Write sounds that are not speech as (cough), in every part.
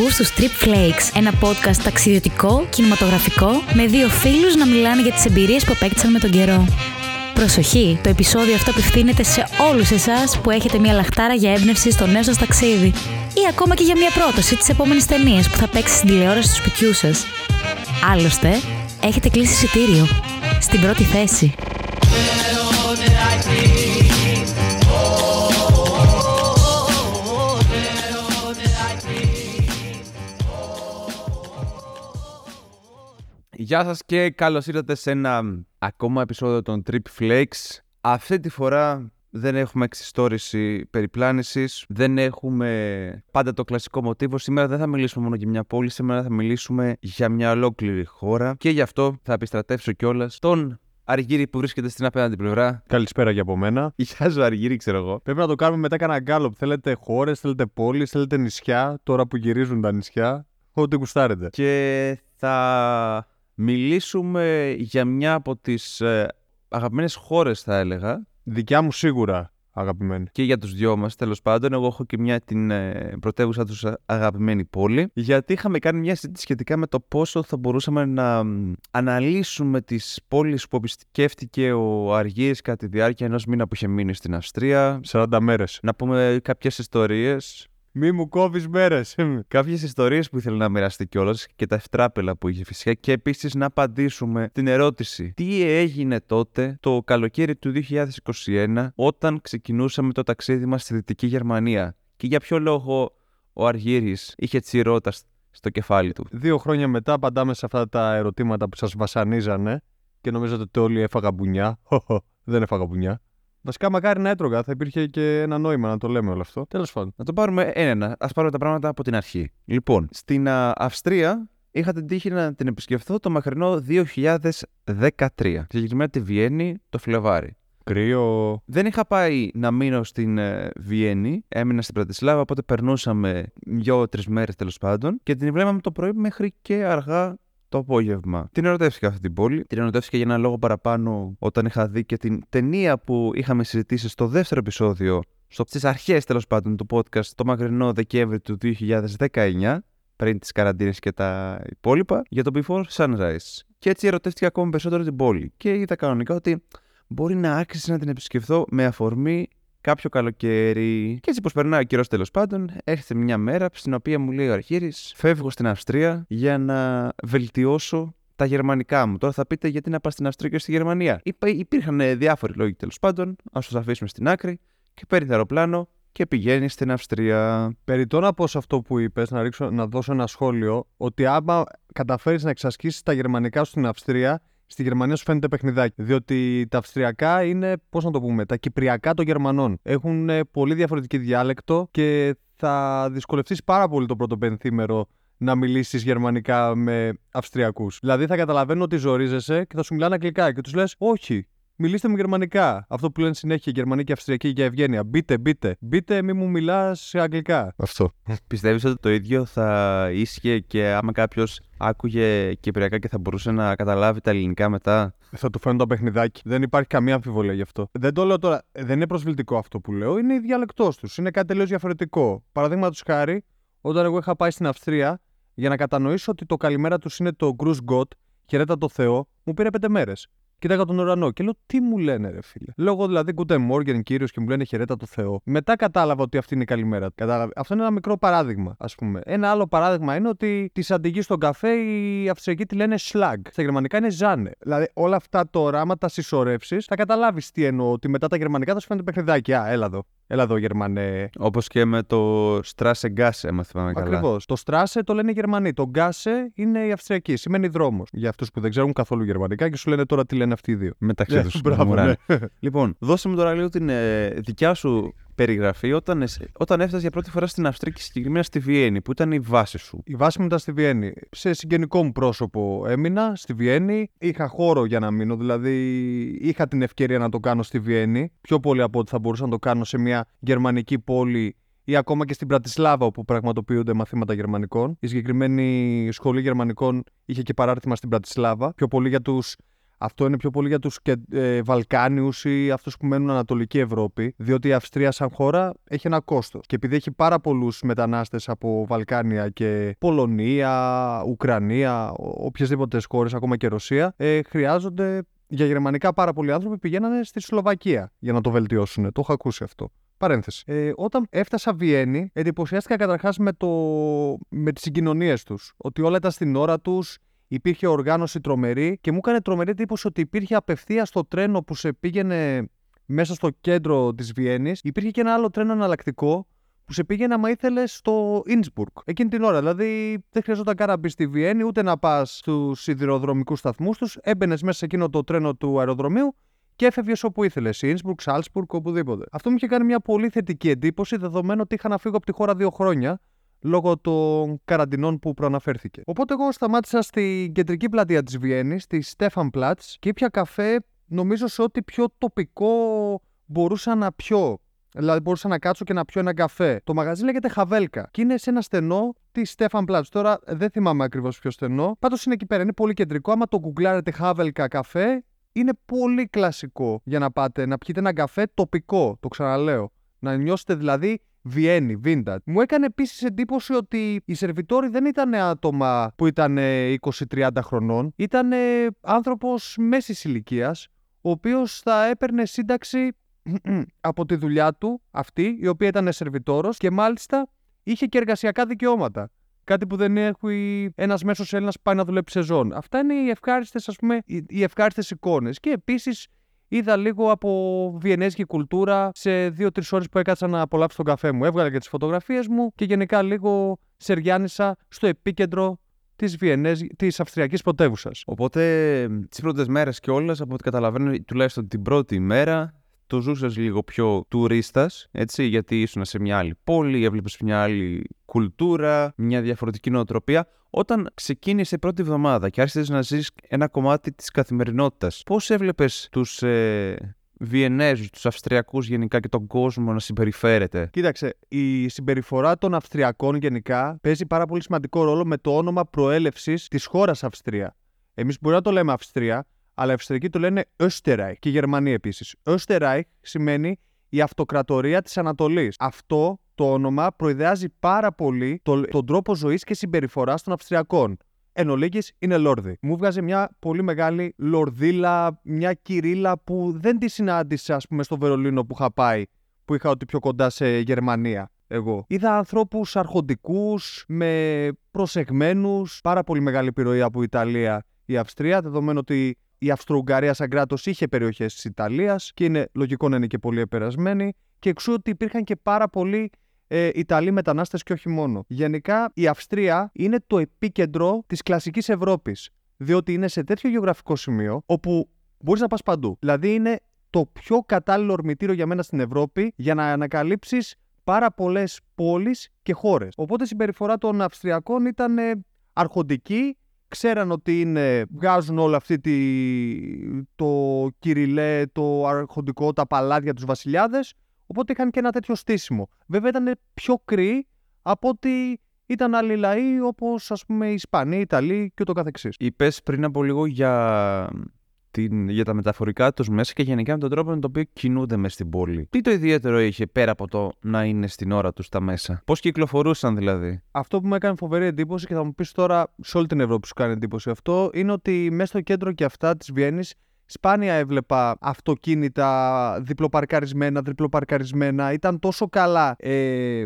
Ακούς τους Trip Flakes, ένα podcast ταξιδιωτικό, κινηματογραφικό, με δύο φίλους να μιλάνε για τις εμπειρίες που απέκτησαν με τον καιρό. Προσοχή, το επεισόδιο αυτό απευθύνεται σε όλους εσάς που έχετε μια λαχτάρα για έμπνευση στο νέο σας ταξίδι ή ακόμα και για μια πρόταση της επόμενης ταινίας που θα παίξει στην τηλεόραση του σπιτιού σας. Άλλωστε, έχετε κλείσει εισιτήριο. Στην πρώτη θέση. Γεια σας και καλώς ήρθατε σε ένα ακόμα επεισόδιο των Trip Flakes. Αυτή τη φορά δεν έχουμε εξιστόρηση περιπλάνησης, δεν έχουμε πάντα το κλασικό μοτίβο. Σήμερα δεν θα μιλήσουμε μόνο για μια πόλη, σήμερα θα μιλήσουμε για μια ολόκληρη χώρα και γι' αυτό θα επιστρατεύσω κιόλας τον Αργύρι που βρίσκεται στην απέναντι πλευρά. Καλησπέρα για από μένα. (laughs) Γεια σου, Αργύρι, ξέρω εγώ. Πρέπει να το κάνουμε μετά κανένα γκάλωπ. Θέλετε χώρες, θέλετε πόλεις, θέλετε νησιά. Τώρα που γυρίζουν τα νησιά, ό,τι γουστάρετε. Και θα μιλήσουμε για μια από τις ε, αγαπημένες χώρες θα έλεγα Δικιά μου σίγουρα αγαπημένη. και για τους δυο μας τέλος πάντων. Εγώ έχω και μια την ε, πρωτεύουσα τους α- αγαπημένη πόλη γιατί είχαμε κάνει μια συζήτηση σχετικά με το πόσο θα μπορούσαμε να μ, αναλύσουμε τις πόλεις που επισκέφτηκε ο Αργύρης κατά τη διάρκεια ενός μήνα που είχε μείνει στην Αυστρία. 40 μέρες. Να πούμε κάποιες ιστορίες Μη μου κόβεις μέρες. (laughs) Κάποιες ιστορίες που ήθελε να μοιραστεί κιόλας και τα ευτράπελα που είχε φυσικά. Και επίσης να απαντήσουμε την ερώτηση: Τι έγινε τότε το καλοκαίρι του 2021 όταν ξεκινούσαμε το ταξίδι μας στη Δυτική Γερμανία; Και για ποιο λόγο ο Αργύρης είχε τσιρότα στο κεφάλι του; Δύο χρόνια μετά απαντάμε σε αυτά τα ερωτήματα που σας βασανίζανε και νομίζατε ότι όλοι έφαγα μπουνιά. (laughs) Χοχο, Δεν έφαγα μπουνιά. Βασικά, μακάρι να έτρωγα, θα υπήρχε και ένα νόημα να το λέμε όλο αυτό. Τέλος πάντων. Να το πάρουμε ένα-ένα. Α πάρουμε τα πράγματα από την αρχή. Λοιπόν, στην α, Αυστρία είχα την τύχη να την επισκεφθώ το μακρινό 2013. Συγκεκριμένα τη Βιέννη το Φλεβάρι. Κρύο. Δεν είχα πάει να μείνω στην ε, Βιέννη. Έμεινα στην Πρατισλάβα, οπότε περνούσαμε δύο-τρει μέρες τέλος πάντων και την βλέπαμε το πρωί μέχρι και αργά το απόγευμα. Την ερωτεύτηκα αυτή την πόλη. Την ερωτεύτηκα για ένα λόγο παραπάνω όταν είχα δει και την ταινία που είχαμε συζητήσει στο δεύτερο επεισόδιο, στις αρχές τέλος πάντων του podcast, το μακρινό Δεκέμβρη του 2019, πριν τις καραντίνες και τα υπόλοιπα, για το Before Sunrise. Και έτσι ερωτεύτηκα ακόμη περισσότερο την πόλη. Και είδα κανονικά ότι μπορεί να άξιζε να την επισκεφθώ με αφορμή κάποιο καλοκαίρι. Και έτσι, πως περνάει ο καιρός τέλος πάντων, έρχεται μια μέρα στην οποία μου λέει ο Αρχήρη: Φεύγω στην Αυστρία για να βελτιώσω τα γερμανικά μου. Τώρα θα πείτε γιατί να πας στην Αυστρία και στη Γερμανία; Είπα, υπήρχαν ε, διάφοροι λόγοι τέλος πάντων, ας του αφήσουμε στην άκρη και παίρνει το αεροπλάνο και πηγαίνει στην Αυστρία. Περιτώ να πω σε αυτό που είπες, να, ρίξω, να δώσω ένα σχόλιο, ότι άμα καταφέρεις να εξασκήσεις τα γερμανικά σου στην Αυστρία, στη Γερμανία σου φαίνεται παιχνιδάκι. Διότι τα αυστριακά είναι, πώς να το πούμε, τα κυπριακά των Γερμανών. Έχουν ε, πολύ διαφορετική διάλεκτο και θα δυσκολευτείς πάρα πολύ το πρώτο πενθήμερο να μιλήσεις γερμανικά με Αυστριακούς. Δηλαδή θα καταλαβαίνω ότι ζορίζεσαι και θα σου μιλάνε αγγλικά και τους λες: Όχι, Μιλήστε μου γερμανικά. Αυτό που λένε συνέχεια Γερμανοί και Αυστριακοί για ευγένεια. Μπείτε, μπείτε. Μπείτε, μη μου μιλάς αγγλικά. Αυτό. Πιστεύεις ότι το ίδιο θα ίσχυε και άμα κάποιος άκουγε κυπριακά και θα μπορούσε να καταλάβει τα ελληνικά μετά; Θα του φαίνουν το παιχνιδάκι. Δεν υπάρχει καμία αμφιβολία γι' αυτό. Δεν το λέω τώρα. Δεν είναι προσβλητικό αυτό που λέω. Είναι η διαλεκτός τους. Είναι κάτι τελείως διαφορετικό. Παραδείγματος χάρη, όταν εγώ είχα πάει στην Αυστρία για να κατανοήσω ότι το καλημέρα τους είναι το Γκρουζ Γκότ, χαιρέτα το Θεό, μου πήρε πέντε μέρες. Κοίταγα τον ουρανό και λέω τι μου λένε, ρε φίλε; Λόγω δηλαδή Guten Morgen κύριος και μου λένε χαιρέτα το Θεό. Μετά κατάλαβα ότι αυτή είναι η καλημέρα. Κατάλαβα. Αυτό είναι ένα μικρό παράδειγμα, ας πούμε. Ένα άλλο παράδειγμα είναι ότι τη αντιγεί στον καφέ οι Αυστριακοί τη λένε Schlag. Στα γερμανικά είναι Ζάνε. Δηλαδή όλα αυτά τώρα, άμα τα συσσωρεύσεις, θα καταλάβεις τι εννοώ. Ότι μετά τα γερμανικά θα σου φαίνεται παιχνιδάκι. Α, έλα εδώ. Έλα εδώ, Γερμανέ. Όπως και με το Strasse Gasse, άμα θυμάμαι καλά. Ακριβώς. Το Στράσε το λένε οι Γερμανοί. Το Γκάσε είναι η Αυστριακή. Σημαίνει δρόμος. Για αυτούς που δεν ξέρουν καθόλου γερμανικά και σου λένε τώρα τι λένε αυτοί οι δύο. Μεταξύ Ναι, τους. μπράβο, ναι. Λοιπόν, δώσε μου τώρα λίγο την ε, δικιά σου περιγραφή όταν, εσ- όταν έφτασε για πρώτη φορά στην Αυστρία και συγκεκριμένα στη Βιέννη, που ήταν η βάση σου. Η βάση μου ήταν στη Βιέννη. Σε συγγενικό μου πρόσωπο έμεινα στη Βιέννη. Είχα χώρο για να μείνω, δηλαδή είχα την ευκαιρία να το κάνω στη Βιέννη. Πιο πολύ από ό,τι θα μπορούσα να το κάνω σε μια γερμανική πόλη ή ακόμα και στην Πρατισλάβα όπου πραγματοποιούνται μαθήματα γερμανικών. Η συγκεκριμένη σχολή γερμανικών είχε και παράρτημα στην Πρατισλάβα. Πιο πολύ για τους Αυτό είναι πιο πολύ για τους ε, Βαλκάνιους ή αυτούς που μένουν Ανατολική Ευρώπη, διότι η Αυστρία, σαν χώρα, έχει ένα κόστος. Και επειδή έχει πάρα πολλούς μετανάστες από Βαλκάνια και Πολωνία, Ουκρανία, οποιασδήποτε χώρες, ακόμα και Ρωσία, ε, χρειάζονται για γερμανικά πάρα πολλοί άνθρωποι πηγαίνανε στη Σλοβακία για να το βελτιώσουν. Το έχω ακούσει αυτό. Παρένθεση. Ε, όταν έφτασα Βιέννη, εντυπωσιάστηκα καταρχάς με, το... με τις συγκοινωνίες τους. Ότι όλα ήταν στην ώρα τους, υπήρχε οργάνωση τρομερή και μου έκανε τρομερή εντύπωση ότι υπήρχε απευθεία στο τρένο που σε πήγαινε μέσα στο κέντρο της Βιέννης. Υπήρχε και ένα άλλο τρένο εναλλακτικό που σε πήγαινε άμα ήθελες στο Ινσμπουργκ εκείνη την ώρα. Δηλαδή δεν χρειαζόταν καν να μπεις στη Βιέννη ούτε να πας στους σιδηροδρομικούς σταθμούς τους. Έμπαινες μέσα σε εκείνο το τρένο του αεροδρομίου και έφευγες όπου ήθελες. Ινσμπουργκ, Σάλσπουργκ, οπουδήποτε. Αυτό μου είχε κάνει μια πολύ θετική εντύπωση δεδομένου ότι είχα να φύγω από τη χώρα δύο χρόνια λόγω των καραντινών που προαναφέρθηκε. Οπότε εγώ σταμάτησα στην κεντρική πλατεία της Βιέννης, στη Στέφαν Πλάτς και ήπια καφέ νομίζω σε ό,τι πιο τοπικό μπορούσα να πιω. Δηλαδή μπορούσα να κάτσω και να πιω ένα καφέ. Το μαγαζί λέγεται Χαβέλκα και είναι σε ένα στενό της Στέφαν Πλάτς. Τώρα δεν θυμάμαι ακριβώς ποιο στενό. Πάντως είναι εκεί πέρα, είναι πολύ κεντρικό. Άμα το γκουγκλάρετε Χαβέλκα καφέ, είναι πολύ κλασικό για να πάτε να πιείτε ένα καφέ τοπικό. Το ξαναλέω. Να νιώσετε δηλαδή Βιέννη, vintage. Μου έκανε επίσης εντύπωση ότι οι σερβιτόροι δεν ήταν άτομα που ήταν 20-30 χρονών. Ήταν άνθρωπος μέσης ηλικίας, ο οποίος θα έπαιρνε σύνταξη (clears throat) από τη δουλειά του αυτή, η οποία ήταν σερβιτόρος και μάλιστα είχε και εργασιακά δικαιώματα. Κάτι που δεν έχει ένας μέσος Έλληνας που πάει να δουλέψει σεζόν. Αυτά είναι οι ευχάριστες, ας πούμε, οι ευχάριστες εικόνες. Και επίσης είδα λίγο από βιενέζικη κουλτούρα σε δύο-τρεις ώρες που έκατσα να απολαύσω τον καφέ μου. Έβγαλα και τις φωτογραφίες μου και γενικά λίγο σεριάνισα στο επίκεντρο της Βιενέζ... της Αυστριακής πρωτεύουσας. Οπότε, τις πρώτες μέρες και όλε, από ό,τι καταλαβαίνω, τουλάχιστον την πρώτη μέρα, το ζούσες λίγο πιο τουρίστας, έτσι, γιατί ήσουν σε μια άλλη πόλη, έβλεπες μια άλλη κουλτούρα, μια διαφορετική νοοτροπία. Όταν ξεκίνησε η πρώτη εβδομάδα και άρχισες να ζεις ένα κομμάτι της καθημερινότητας, πώς έβλεπες τους ε, Βιενέζους, τους Αυστριακούς γενικά και τον κόσμο να συμπεριφέρεται; Κοίταξε, η συμπεριφορά των Αυστριακών γενικά παίζει πάρα πολύ σημαντικό ρόλο με το όνομα προέλευσης της χώρας Αυστρία. Εμείς μπορεί να το λέμε Αυστρία, αλλά οι Αυστριακοί το λένε Österreich και οι Γερμανοί επίσης. Österreich σημαίνει η αυτοκρατορία της Ανατολής. Αυτό το όνομα προειδεάζει πάρα πολύ το, τον τρόπο ζωής και συμπεριφοράς των Αυστριακών. Εν ολίγης είναι λόρδι. Μου βγάζει μια πολύ μεγάλη λορδίλα, μια κυρίλα που δεν τη συνάντησα, ας πούμε, στο Βερολίνο που είχα πάει, που είχα ότι πιο κοντά σε Γερμανία. Εγώ. Είδα ανθρώπους αρχοντικούς, με προσεγμένους, πάρα πολύ μεγάλη επιρροή από Ιταλία η Αυστρία, δεδομένου ότι η Αυστρο-Ουγγαρία σαν κράτος είχε περιοχές της Ιταλίας και είναι λογικό να είναι και πολύ επερασμένη. Και εξού ότι υπήρχαν και πάρα πολλοί ε, Ιταλοί μετανάστες και όχι μόνο. Γενικά η Αυστρία είναι το επίκεντρο της κλασικής Ευρώπης. Διότι είναι σε τέτοιο γεωγραφικό σημείο όπου μπορείς να πας παντού. Δηλαδή είναι το πιο κατάλληλο ορμητήριο για μένα στην Ευρώπη για να ανακαλύψεις πάρα πολλές πόλεις και χώρες. Οπότε η συμπεριφορά των Αυστριακών ήταν ε, αρχοντική ξέραν ότι είναι, βγάζουν όλα αυτή τη, το κυριλέ, το αρχοντικό, τα παλάτια τους βασιλιάδες, οπότε είχαν και ένα τέτοιο στήσιμο. Βέβαια ήταν πιο κρύοι από ότι ήταν άλλοι λαοί όπως ας πούμε οι Ισπανοί, οι Ιταλοί και το καθεξής. Είπες πριν από λίγο για την, για τα μεταφορικά τους μέσα και γενικά με τον τρόπο με τον οποίο κινούνται μέσα στην πόλη. Τι το ιδιαίτερο είχε πέρα από το να είναι στην ώρα τους τα μέσα; Πώς κυκλοφορούσαν δηλαδή; Αυτό που μου έκανε φοβερή εντύπωση και θα μου πεις τώρα σε όλη την Ευρώπη σου κάνει εντύπωση αυτό είναι ότι μέσα στο κέντρο και αυτά της Βιέννης σπάνια έβλεπα αυτοκίνητα διπλοπαρκαρισμένα, διπλοπαρκαρισμένα. Ήταν τόσο καλά. Ε,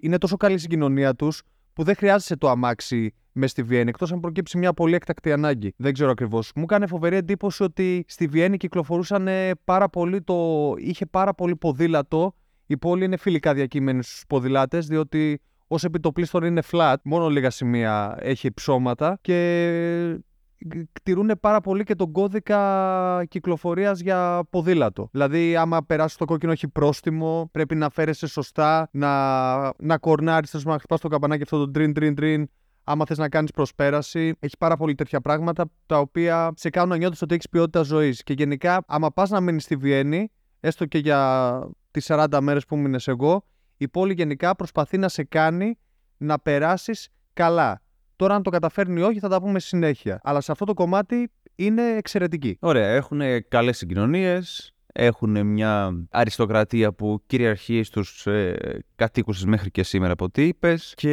είναι τόσο καλή η συγκοινωνία τους που δεν χρειάζεσαι το αμάξι με στη Βιέννη, εκτός αν προκύψει μια πολύ έκτακτη ανάγκη. Δεν ξέρω ακριβώς. Μου έκανε φοβερή εντύπωση ότι στη Βιέννη κυκλοφορούσαν πάρα πολύ το. είχε πάρα πολύ ποδήλατο. Η πόλη είναι φιλικά διακείμενη στους ποδηλάτες, διότι ως επιτοπλίστων είναι flat, μόνο λίγα σημεία έχει ψώματα και κτηρούν πάρα πολύ και τον κώδικα κυκλοφορίας για ποδήλατο. Δηλαδή, άμα περάσεις το κόκκινο, έχει πρόστιμο, πρέπει να φέρεσαι σωστά, να, να κορνάρεις, να χτυπάς το καμπανάκι αυτό το τρίν, τρίν, τρίν, άμα θες να κάνεις προσπέραση. Έχει πάρα πολύ τέτοια πράγματα τα οποία σε κάνουν να νιώθεις ότι έχεις ποιότητα ζωής. Και γενικά, άμα πας να μείνεις στη Βιέννη, έστω και για τις 40 μέρες που μείνες εγώ, η πόλη γενικά προσπαθεί να σε κάνει να περάσεις καλά. Τώρα, αν το καταφέρνει ή όχι, θα τα πούμε συνέχεια. Αλλά σε αυτό το κομμάτι είναι εξαιρετική. Ωραία, έχουν καλές συγκοινωνίες. Έχουν μια αριστοκρατία που κυριαρχεί στους ε, κατοίκους της μέχρι και σήμερα από ό,τι είπες και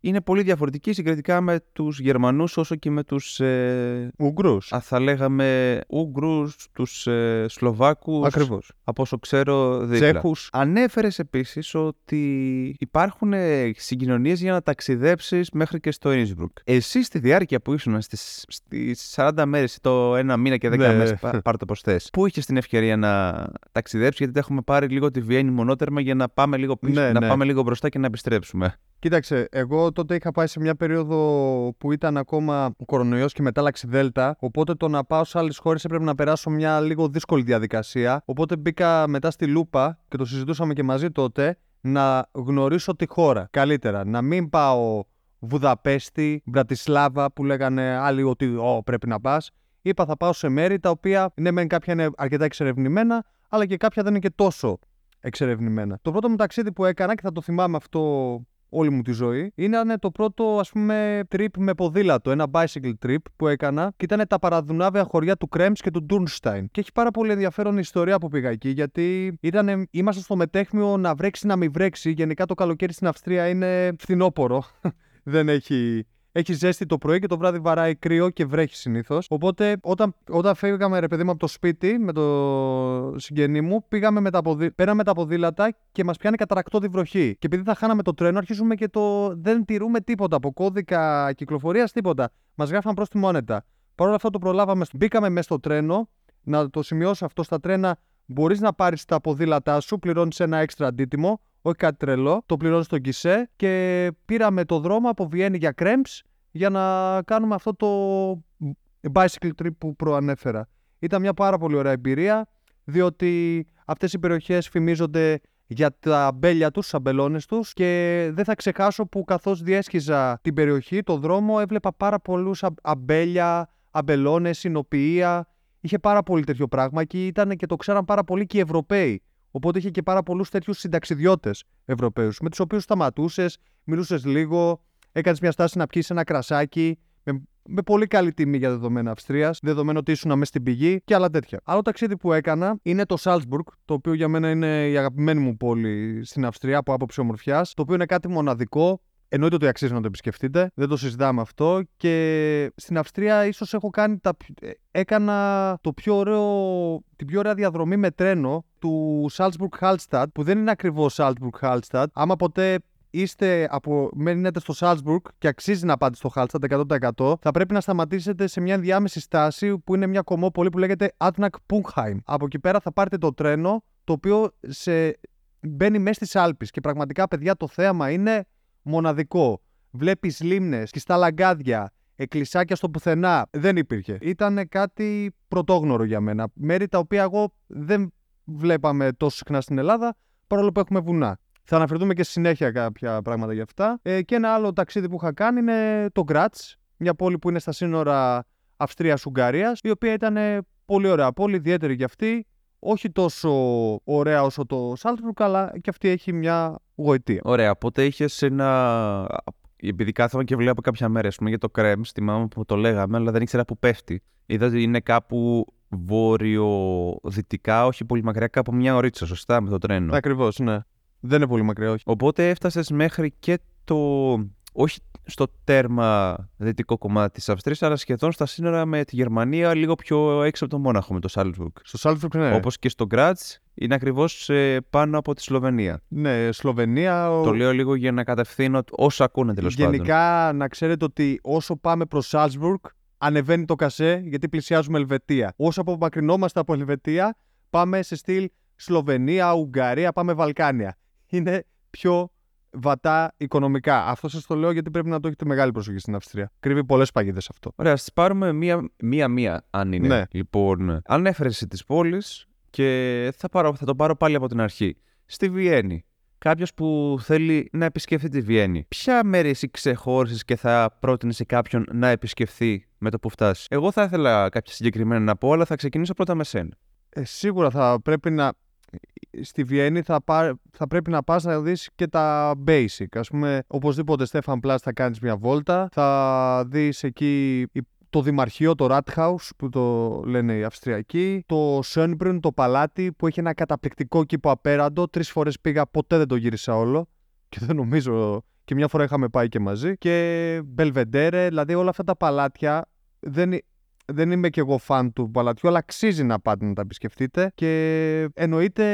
είναι πολύ διαφορετική συγκριτικά με τους Γερμανούς όσο και με τους ε, Ουγγρούς. Α, θα λέγαμε Ούγγρους, τους ε, Σλοβάκους. Ακριβώς. Από όσο ξέρω δίπλα. Τσέχους. Ανέφερες επίσης ότι υπάρχουν ε, συγκοινωνίες για να ταξιδέψεις μέχρι και στο Ινσμπρουκ. Εσύ στη διάρκεια που ήσουν στις, στις 40 μέρες ή το ένα μήνα και 10 Ναι. μέρες, πά- (laughs) πάρ' το πώς θες, πού είχες την ευκαιρία να ταξιδέψεις, γιατί τα έχουμε πάρει λίγο τη Βιέννη μονότερμα για να πάμε λίγο πίσω, Ναι, να ναι. πάμε λίγο μπροστά και να επιστρέψουμε. Κοίταξε, εγώ τότε είχα πάει σε μια περίοδο που ήταν ακόμα ο κορονοϊός και μετάλλαξη Δέλτα. Οπότε το να πάω σε άλλες χώρες έπρεπε να περάσω μια λίγο δύσκολη διαδικασία. Οπότε μπήκα μετά στη Λούπα και το συζητούσαμε και μαζί τότε να γνωρίσω τη χώρα καλύτερα. Να μην πάω Βουδαπέστη, Μπρατισλάβα που λέγανε άλλοι ότι «Ω, πρέπει να πας. Είπα θα πάω σε μέρη τα οποία ναι, μεν κάποια είναι αρκετά εξερευνημένα, αλλά και κάποια δεν είναι και τόσο εξερευνημένα. Το πρώτο μου ταξίδι που έκανα και θα το θυμάμαι αυτό όλη μου τη ζωή ήταν το πρώτο ας πούμε trip με ποδήλατο, ένα bicycle trip που έκανα και ήταν τα παραδουνάβια χωριά του Κρέμς και του Ντούρνσταϊν. Και έχει πάρα πολύ ενδιαφέρον η ιστορία που πήγα εκεί γιατί ήταν, είμαστε στο μετέχμιο να βρέξει να μην βρέξει. Γενικά το καλοκαίρι στην Αυστρία είναι φθινόπορο. (laughs) Δεν έχει έχει ζέστη το πρωί και το βράδυ βαράει κρύο και βρέχει συνήθως. Οπότε όταν, όταν φύγαμε ρε παιδί μου από το σπίτι με το συγγενή μου, πήγαμε με τα ποδή... πέραμε τα ποδήλατα και μας πιάνει καταρακτώδη βροχή. Και επειδή θα χάναμε το τρένο, αρχίζουμε και το. Δεν τηρούμε τίποτα από κώδικα κυκλοφορίας, τίποτα. Μας γράφαν πρόστιμο άνετα. Παρ' όλα αυτά το προλάβαμε. Μπήκαμε μέσα στο τρένο. Να το σημειώσω αυτό στα τρένα. Μπορείς να πάρεις τα ποδήλατά σου, πληρώνεις ένα έξτρα αντίτιμο, όχι κάτι τρελό. Το πληρώνεις στο γκισέ και πήραμε το δρόμο από Βιέννη για Κρέμψ για να κάνουμε αυτό το bicycle trip που προανέφερα. Ήταν μια πάρα πολύ ωραία εμπειρία, διότι αυτές οι περιοχές φημίζονται για τα αμπέλια τους, τους αμπελώνες τους και δεν θα ξεχάσω που καθώς διέσχιζα την περιοχή, το δρόμο, έβλεπα πάρα πολλούς α- αμπέλια, αμπελώνες, συνοποιεία. Είχε πάρα πολύ τέτοιο πράγμα και ήταν και το ξέραν πάρα πολύ και οι Ευρωπαίοι. Οπότε είχε και πάρα πολλούς τέτοιους συνταξιδιώτες Ευρωπαίους, με τους οποίους σταματούσες, μιλούσες λίγο, έκανες μια στάση να πιει ένα κρασάκι, με, με πολύ καλή τιμή για δεδομένα Αυστρίας, δεδομένου ότι ήσουν μέσα στην πηγή και άλλα τέτοια. Άλλο ταξίδι που έκανα είναι το Salzburg, το οποίο για μένα είναι η αγαπημένη μου πόλη στην Αυστρία από άποψη ομορφιάς, το οποίο είναι κάτι μοναδικό. Εννοείται ότι αξίζει να το επισκεφτείτε, δεν το συζητάμε αυτό. Και στην Αυστρία ίσως έχω κάνει τα, πιο- ε, έκανα το πιο ωραίο, την πιο ωραία διαδρομή με τρένο του Salzburg Hallstatt, που δεν είναι ακριβώς Salzburg Hallstatt. Άμα ποτέ είστε από, μένετε στο Salzburg και αξίζει να πάτε στο Hallstatt 100%, θα πρέπει να σταματήσετε σε μια διάμεση στάση που είναι μια κομμόπολη που λέγεται Adnak Punkheim. Από εκεί πέρα θα πάρετε το τρένο, το οποίο σε... μπαίνει μέσα στις Άλπεις και πραγματικά παιδιά το θέαμα είναι μοναδικό. Βλέπεις λίμνες, κλειστά λαγκάδια, εκκλησάκια στο πουθενά. Δεν υπήρχε. Ήταν κάτι πρωτόγνωρο για μένα. Μέρη τα οποία εγώ δεν βλέπαμε τόσο συχνά στην Ελλάδα, παρόλο που έχουμε βουνά. Θα αναφερθούμε και στη συνέχεια κάποια πράγματα για αυτά. Ε, και ένα άλλο ταξίδι που είχα κάνει είναι το Γκράτς, μια πόλη που είναι στα σύνορα Αυστρίας-Ουγγαρίας, η οποία ήταν πολύ ωραία πόλη, ιδιαίτερη για αυτή. Όχι τόσο ωραία όσο το Σάλτμπουργκ, αλλά και αυτή έχει μια γοητεία. Ωραία, οπότε είχες ένα. Επειδή κάθομαι και βλέπω κάποια μέρα, ας πούμε, για το κρέμ, θυμάμαι που το λέγαμε, αλλά δεν ήξερα που πέφτει. Είδα ότι είναι κάπου βόρειο-δυτικά, όχι πολύ μακριά, κάπου μια ωρίτσα, σωστά, με το τρένο. Ακριβώς, ναι. Δεν είναι πολύ μακριά, όχι. Οπότε έφτασες μέχρι και το. Όχι στο τέρμα δυτικό κομμάτι της Αυστρίας, αλλά σχεδόν στα σύνορα με τη Γερμανία, λίγο πιο έξω από το Μόναχο με το Σάλτσμπουργκ. Στο Σάλτσμπουργκ, ναι. Όπως και στο Γκράτς, είναι ακριβώς πάνω από τη Σλοβενία. Ναι, Σλοβενία. ο- Το λέω λίγο για να κατευθύνω όσο ακούνε τέλος πάντων. Γενικά, να ξέρετε ότι όσο πάμε προς Σάλτσμπουργκ, ανεβαίνει το κασέ γιατί πλησιάζουμε Ελβετία. Όσο απομακρυνόμαστε από Ελβετία, πάμε σε στυλ Σλοβενία, Ουγγαρία, πάμε Βαλκάνια. Είναι πιο βατά οικονομικά. Αυτό σας το λέω γιατί πρέπει να το έχετε μεγάλη προσοχή στην Αυστρία. Κρύβει πολλές παγίδες αυτό. Ωραία, ας τις πάρουμε μία- μία-μία, αν είναι. Ναι. Λοιπόν, ανέφερε της πόλης και θα, πάρω, θα το πάρω πάλι από την αρχή. Στη Βιέννη. Κάποιος που θέλει να επισκεφθεί τη Βιέννη. Ποια μέρη εσύ ξεχώρισες και θα πρότεινες σε κάποιον να επισκεφθεί με το που φτάσεις; Εγώ θα ήθελα κάποια συγκεκριμένα να πω, αλλά θα ξεκινήσω πρώτα με σένα. Ε, σίγουρα θα πρέπει να. Στη Βιέννη θα, πά... θα πρέπει να πας να δεις και τα basic. Ας πούμε, οπωσδήποτε Στέφαν Πλάς θα κάνεις μια βόλτα. Θα δεις εκεί η- το Δημαρχείο, το Rathaus που το λένε οι Αυστριακοί, το Schönbrunn, το παλάτι που έχει ένα καταπληκτικό κήπο απέραντο. Τρεις φορές πήγα, ποτέ δεν το γύρισα όλο και δεν νομίζω. Και μια φορά είχαμε πάει και μαζί. Και Belvedere, δηλαδή όλα αυτά τα παλάτια δεν, δεν είμαι κι εγώ φαν του παλατιού, αλλά αξίζει να πάτε να τα επισκεφτείτε. Και εννοείται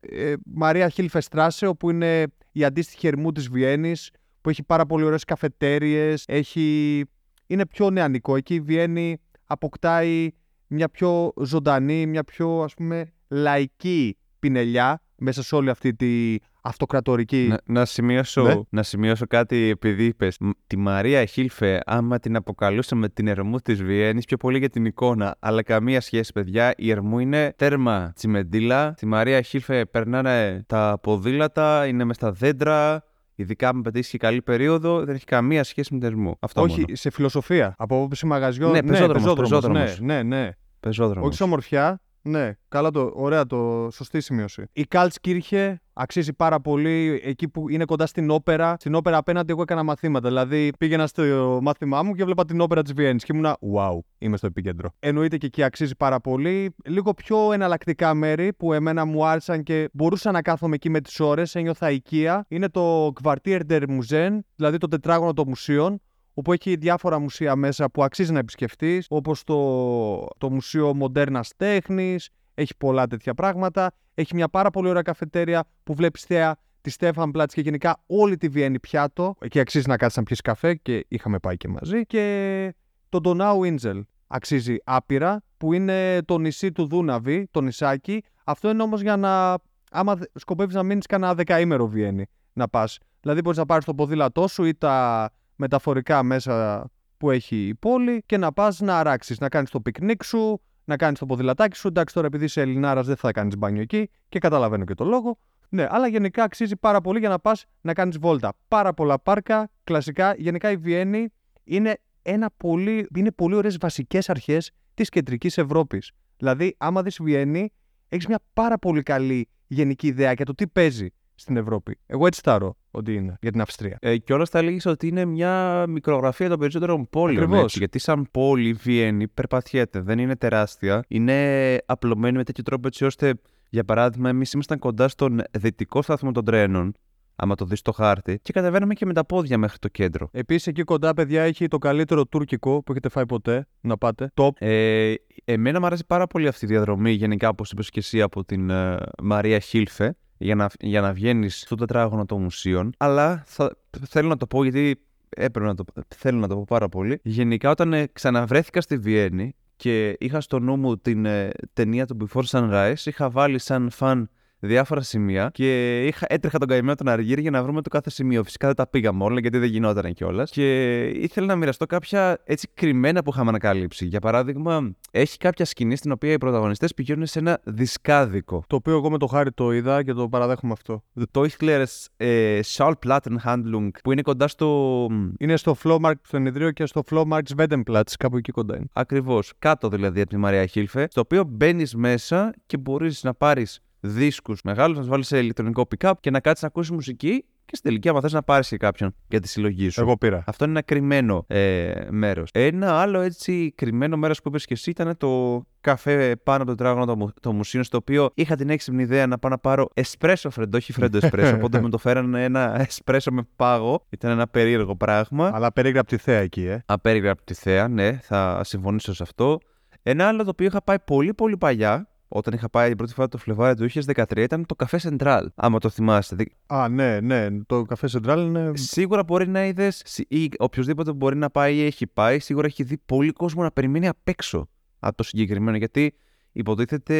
ε, Μαρία Χίλφε Στράσε, όπου είναι η αντίστοιχη ερμού της Βιέννης, που έχει πάρα πολύ ωραίες καφετέρειε, έχει... είναι πιο νεανικό. Εκεί η Βιέννη αποκτάει μια πιο ζωντανή, μια πιο ας πούμε λαϊκή πινελιά μέσα σε όλη αυτή τη αυτοκρατορική. Να, να, σημειώσω, Ναι. να σημειώσω κάτι επειδή είπες. Τη Μαρία Χίλφε, άμα την αποκαλούσαμε την ερμού της Βιέννης, πιο πολύ για την εικόνα. Αλλά καμία σχέση, παιδιά. Η ερμού είναι τέρμα τσιμεντίλα. Τη Μαρία Χίλφε περνάνε τα ποδήλατα, είναι μες στα δέντρα. Ειδικά με πετύχεις και καλή περίοδο, δεν έχει καμία σχέση με την ερμού. Αυτό Όχι, μόνο. σε φιλοσοφία. Από άποψη μαγαζιών. Ναι, πεζόδρομος, πεζόδρομος. Ναι, ναι, ναι. Πεζόδρομος. Όχι σε ομορφιά. Ναι, καλά το, ωραία το, σωστή σημείωση. Η Καλτσκύρχε αξίζει πάρα πολύ εκεί που είναι κοντά στην όπερα. Στην όπερα απέναντι εγώ έκανα μαθήματα. Δηλαδή πήγαινα στο μάθημά μου και έβλεπα την όπερα της Βιέννης και ήμουνα wow, είμαι στο επίκεντρο. Εννοείται και εκεί αξίζει πάρα πολύ. Λίγο πιο εναλλακτικά μέρη που εμένα μου άρεσαν και μπορούσα να κάθομαι εκεί με τις ώρες, ένιωθα οικία. Είναι το Quartier der Museen, δηλαδή το τετράγωνο των μουσείων, όπου έχει διάφορα μουσεία μέσα που αξίζει να επισκεφτείς, όπως το, το Μουσείο Μοντέρνας Τέχνης, έχει πολλά τέτοια πράγματα. Έχει μια πάρα πολύ ωραία καφετέρια που βλέπεις θέα τη Στέφαν Πλάτς και γενικά όλη τη Βιέννη πιάτο. Εκεί αξίζει να κάτσεις να πιεις καφέ και είχαμε πάει και μαζί. Και το Donau Insel αξίζει άπειρα, που είναι το νησί του Δούναβη, το νησάκι. Αυτό είναι όμως για να. Άμα σκοπεύεις να μείνεις κανένα δεκαήμερο Βιέννη να πας. Δηλαδή μπορείς να πάρεις το ποδήλατό σου ή τα μεταφορικά μέσα που έχει η πόλη και να πας να αράξεις, να κάνεις το πικνίκ σου, να κάνεις το ποδηλατάκι σου. Εντάξει, τώρα επειδή είσαι Ελληνάρας δεν θα κάνεις μπάνιο εκεί και καταλαβαίνω και το λόγο. Ναι, αλλά γενικά αξίζει πάρα πολύ για να πας να κάνεις βόλτα. Πάρα πολλά πάρκα, κλασικά. Γενικά η Βιέννη είναι, ένα πολύ, είναι πολύ ωραίες βασικές αρχές της κεντρικής Ευρώπης. Δηλαδή, άμα δεις Βιέννη, έχεις μια πάρα πολύ καλή γενική ιδέα για το τι παίζει στην Ευρώπη. Εγώ έτσι θαρώ ότι είναι για την Αυστρία. Ε, και όλα θα έλεγες ότι είναι μια μικρογραφία των περισσότερων πόλεων. Ακριβώς. Έτσι, γιατί σαν πόλη η Βιέννη περπατιέται, δεν είναι τεράστια. Είναι απλωμένη με τέτοιο τρόπο έτσι ώστε, για παράδειγμα, εμείς ήμασταν κοντά στον δυτικό σταθμό των τρένων, άμα το δεις στο χάρτη, και κατεβαίναμε και με τα πόδια μέχρι το κέντρο. Επίσης, εκεί κοντά, παιδιά, έχει το καλύτερο τουρκικό που έχετε φάει ποτέ. Να πάτε. Top. Ε, εμένα μου αρέσει πάρα πολύ αυτή η διαδρομή, γενικά όπως είπες και εσύ από την ε, Μαρία Χίλφε, για να, για να βγαίνεις στο τετράγωνο των μουσείων. Αλλά θα, θέλω να το πω γιατί έπρεπε να το, θέλω να το πω πάρα πολύ. Γενικά, όταν ε, ξαναβρέθηκα στη Βιέννη και είχα στο νου μου την ε, ταινία του Before Sunrise, είχα βάλει σαν φαν διάφορα σημεία και είχα, έτρεχα τον καημένο τον Αργύρι για να βρούμε το κάθε σημείο. Φυσικά δεν τα πήγαμε όλα γιατί δεν γινόταν κιόλας. Και ήθελα να μοιραστώ κάποια έτσι κρυμμένα που είχαμε ανακαλύψει. Για παράδειγμα, έχει κάποια σκηνή στην οποία οι πρωταγωνιστές πηγαίνουν σε ένα δισκάδικο. Το οποίο εγώ με το χάρη το είδα και το παραδέχομαι αυτό. Το Eichleres ε, Schallplattenhandlung που είναι κοντά στο. Είναι στο Flowmarkt στο Ενιδρίο και στο Flowmarkt Swedenplatz, κάπου εκεί κοντά είναι. Ακριβώς, κάτω δηλαδή από τη Μαρία Χίλφε, στο οποίο μπαίνεις μέσα και μπορείς να πάρεις δίσκους μεγάλους, να τους βάλεις σε ηλεκτρονικό pick-up και να κάτσεις να ακούσεις μουσική και στην τελική, άμα θες να πάρεις και κάποιον για τη συλλογή σου. Εγώ πήρα. Αυτό είναι ένα κρυμμένο ε, μέρος. Ένα άλλο έτσι κρυμμένο μέρος που είπες και εσύ ήταν το καφέ πάνω από το τετράγωνο των μου- των μουσείων, στο οποίο είχα την έξυπνη ιδέα να πάω να πάρω εσπρέσο φρεντό, όχι φρέντο εσπρέσο. (laughs) οπότε μου το φέρανε ένα εσπρέσο με πάγο. Ήταν ένα περίεργο πράγμα. Αλλά περίγραπτη θέα εκεί, ε. Απέριγραπτη θέα, ναι, θα συμφωνήσω σε αυτό. Ένα άλλο το οποίο είχα πάει πολύ πολύ παλιά, όταν είχα πάει την πρώτη φορά το Φλεβάρι του 2013, ήταν το καφέ Central. Άμα το θυμάστε. Δη- Α, ναι, ναι. Το καφέ Σεντράλ είναι. Σίγουρα μπορεί να είδες, ή οποιοδήποτε μπορεί να πάει ή έχει πάει, σίγουρα έχει δει πολύ κόσμο να περιμένει απ' έξω από το συγκεκριμένο. Γιατί υποτίθεται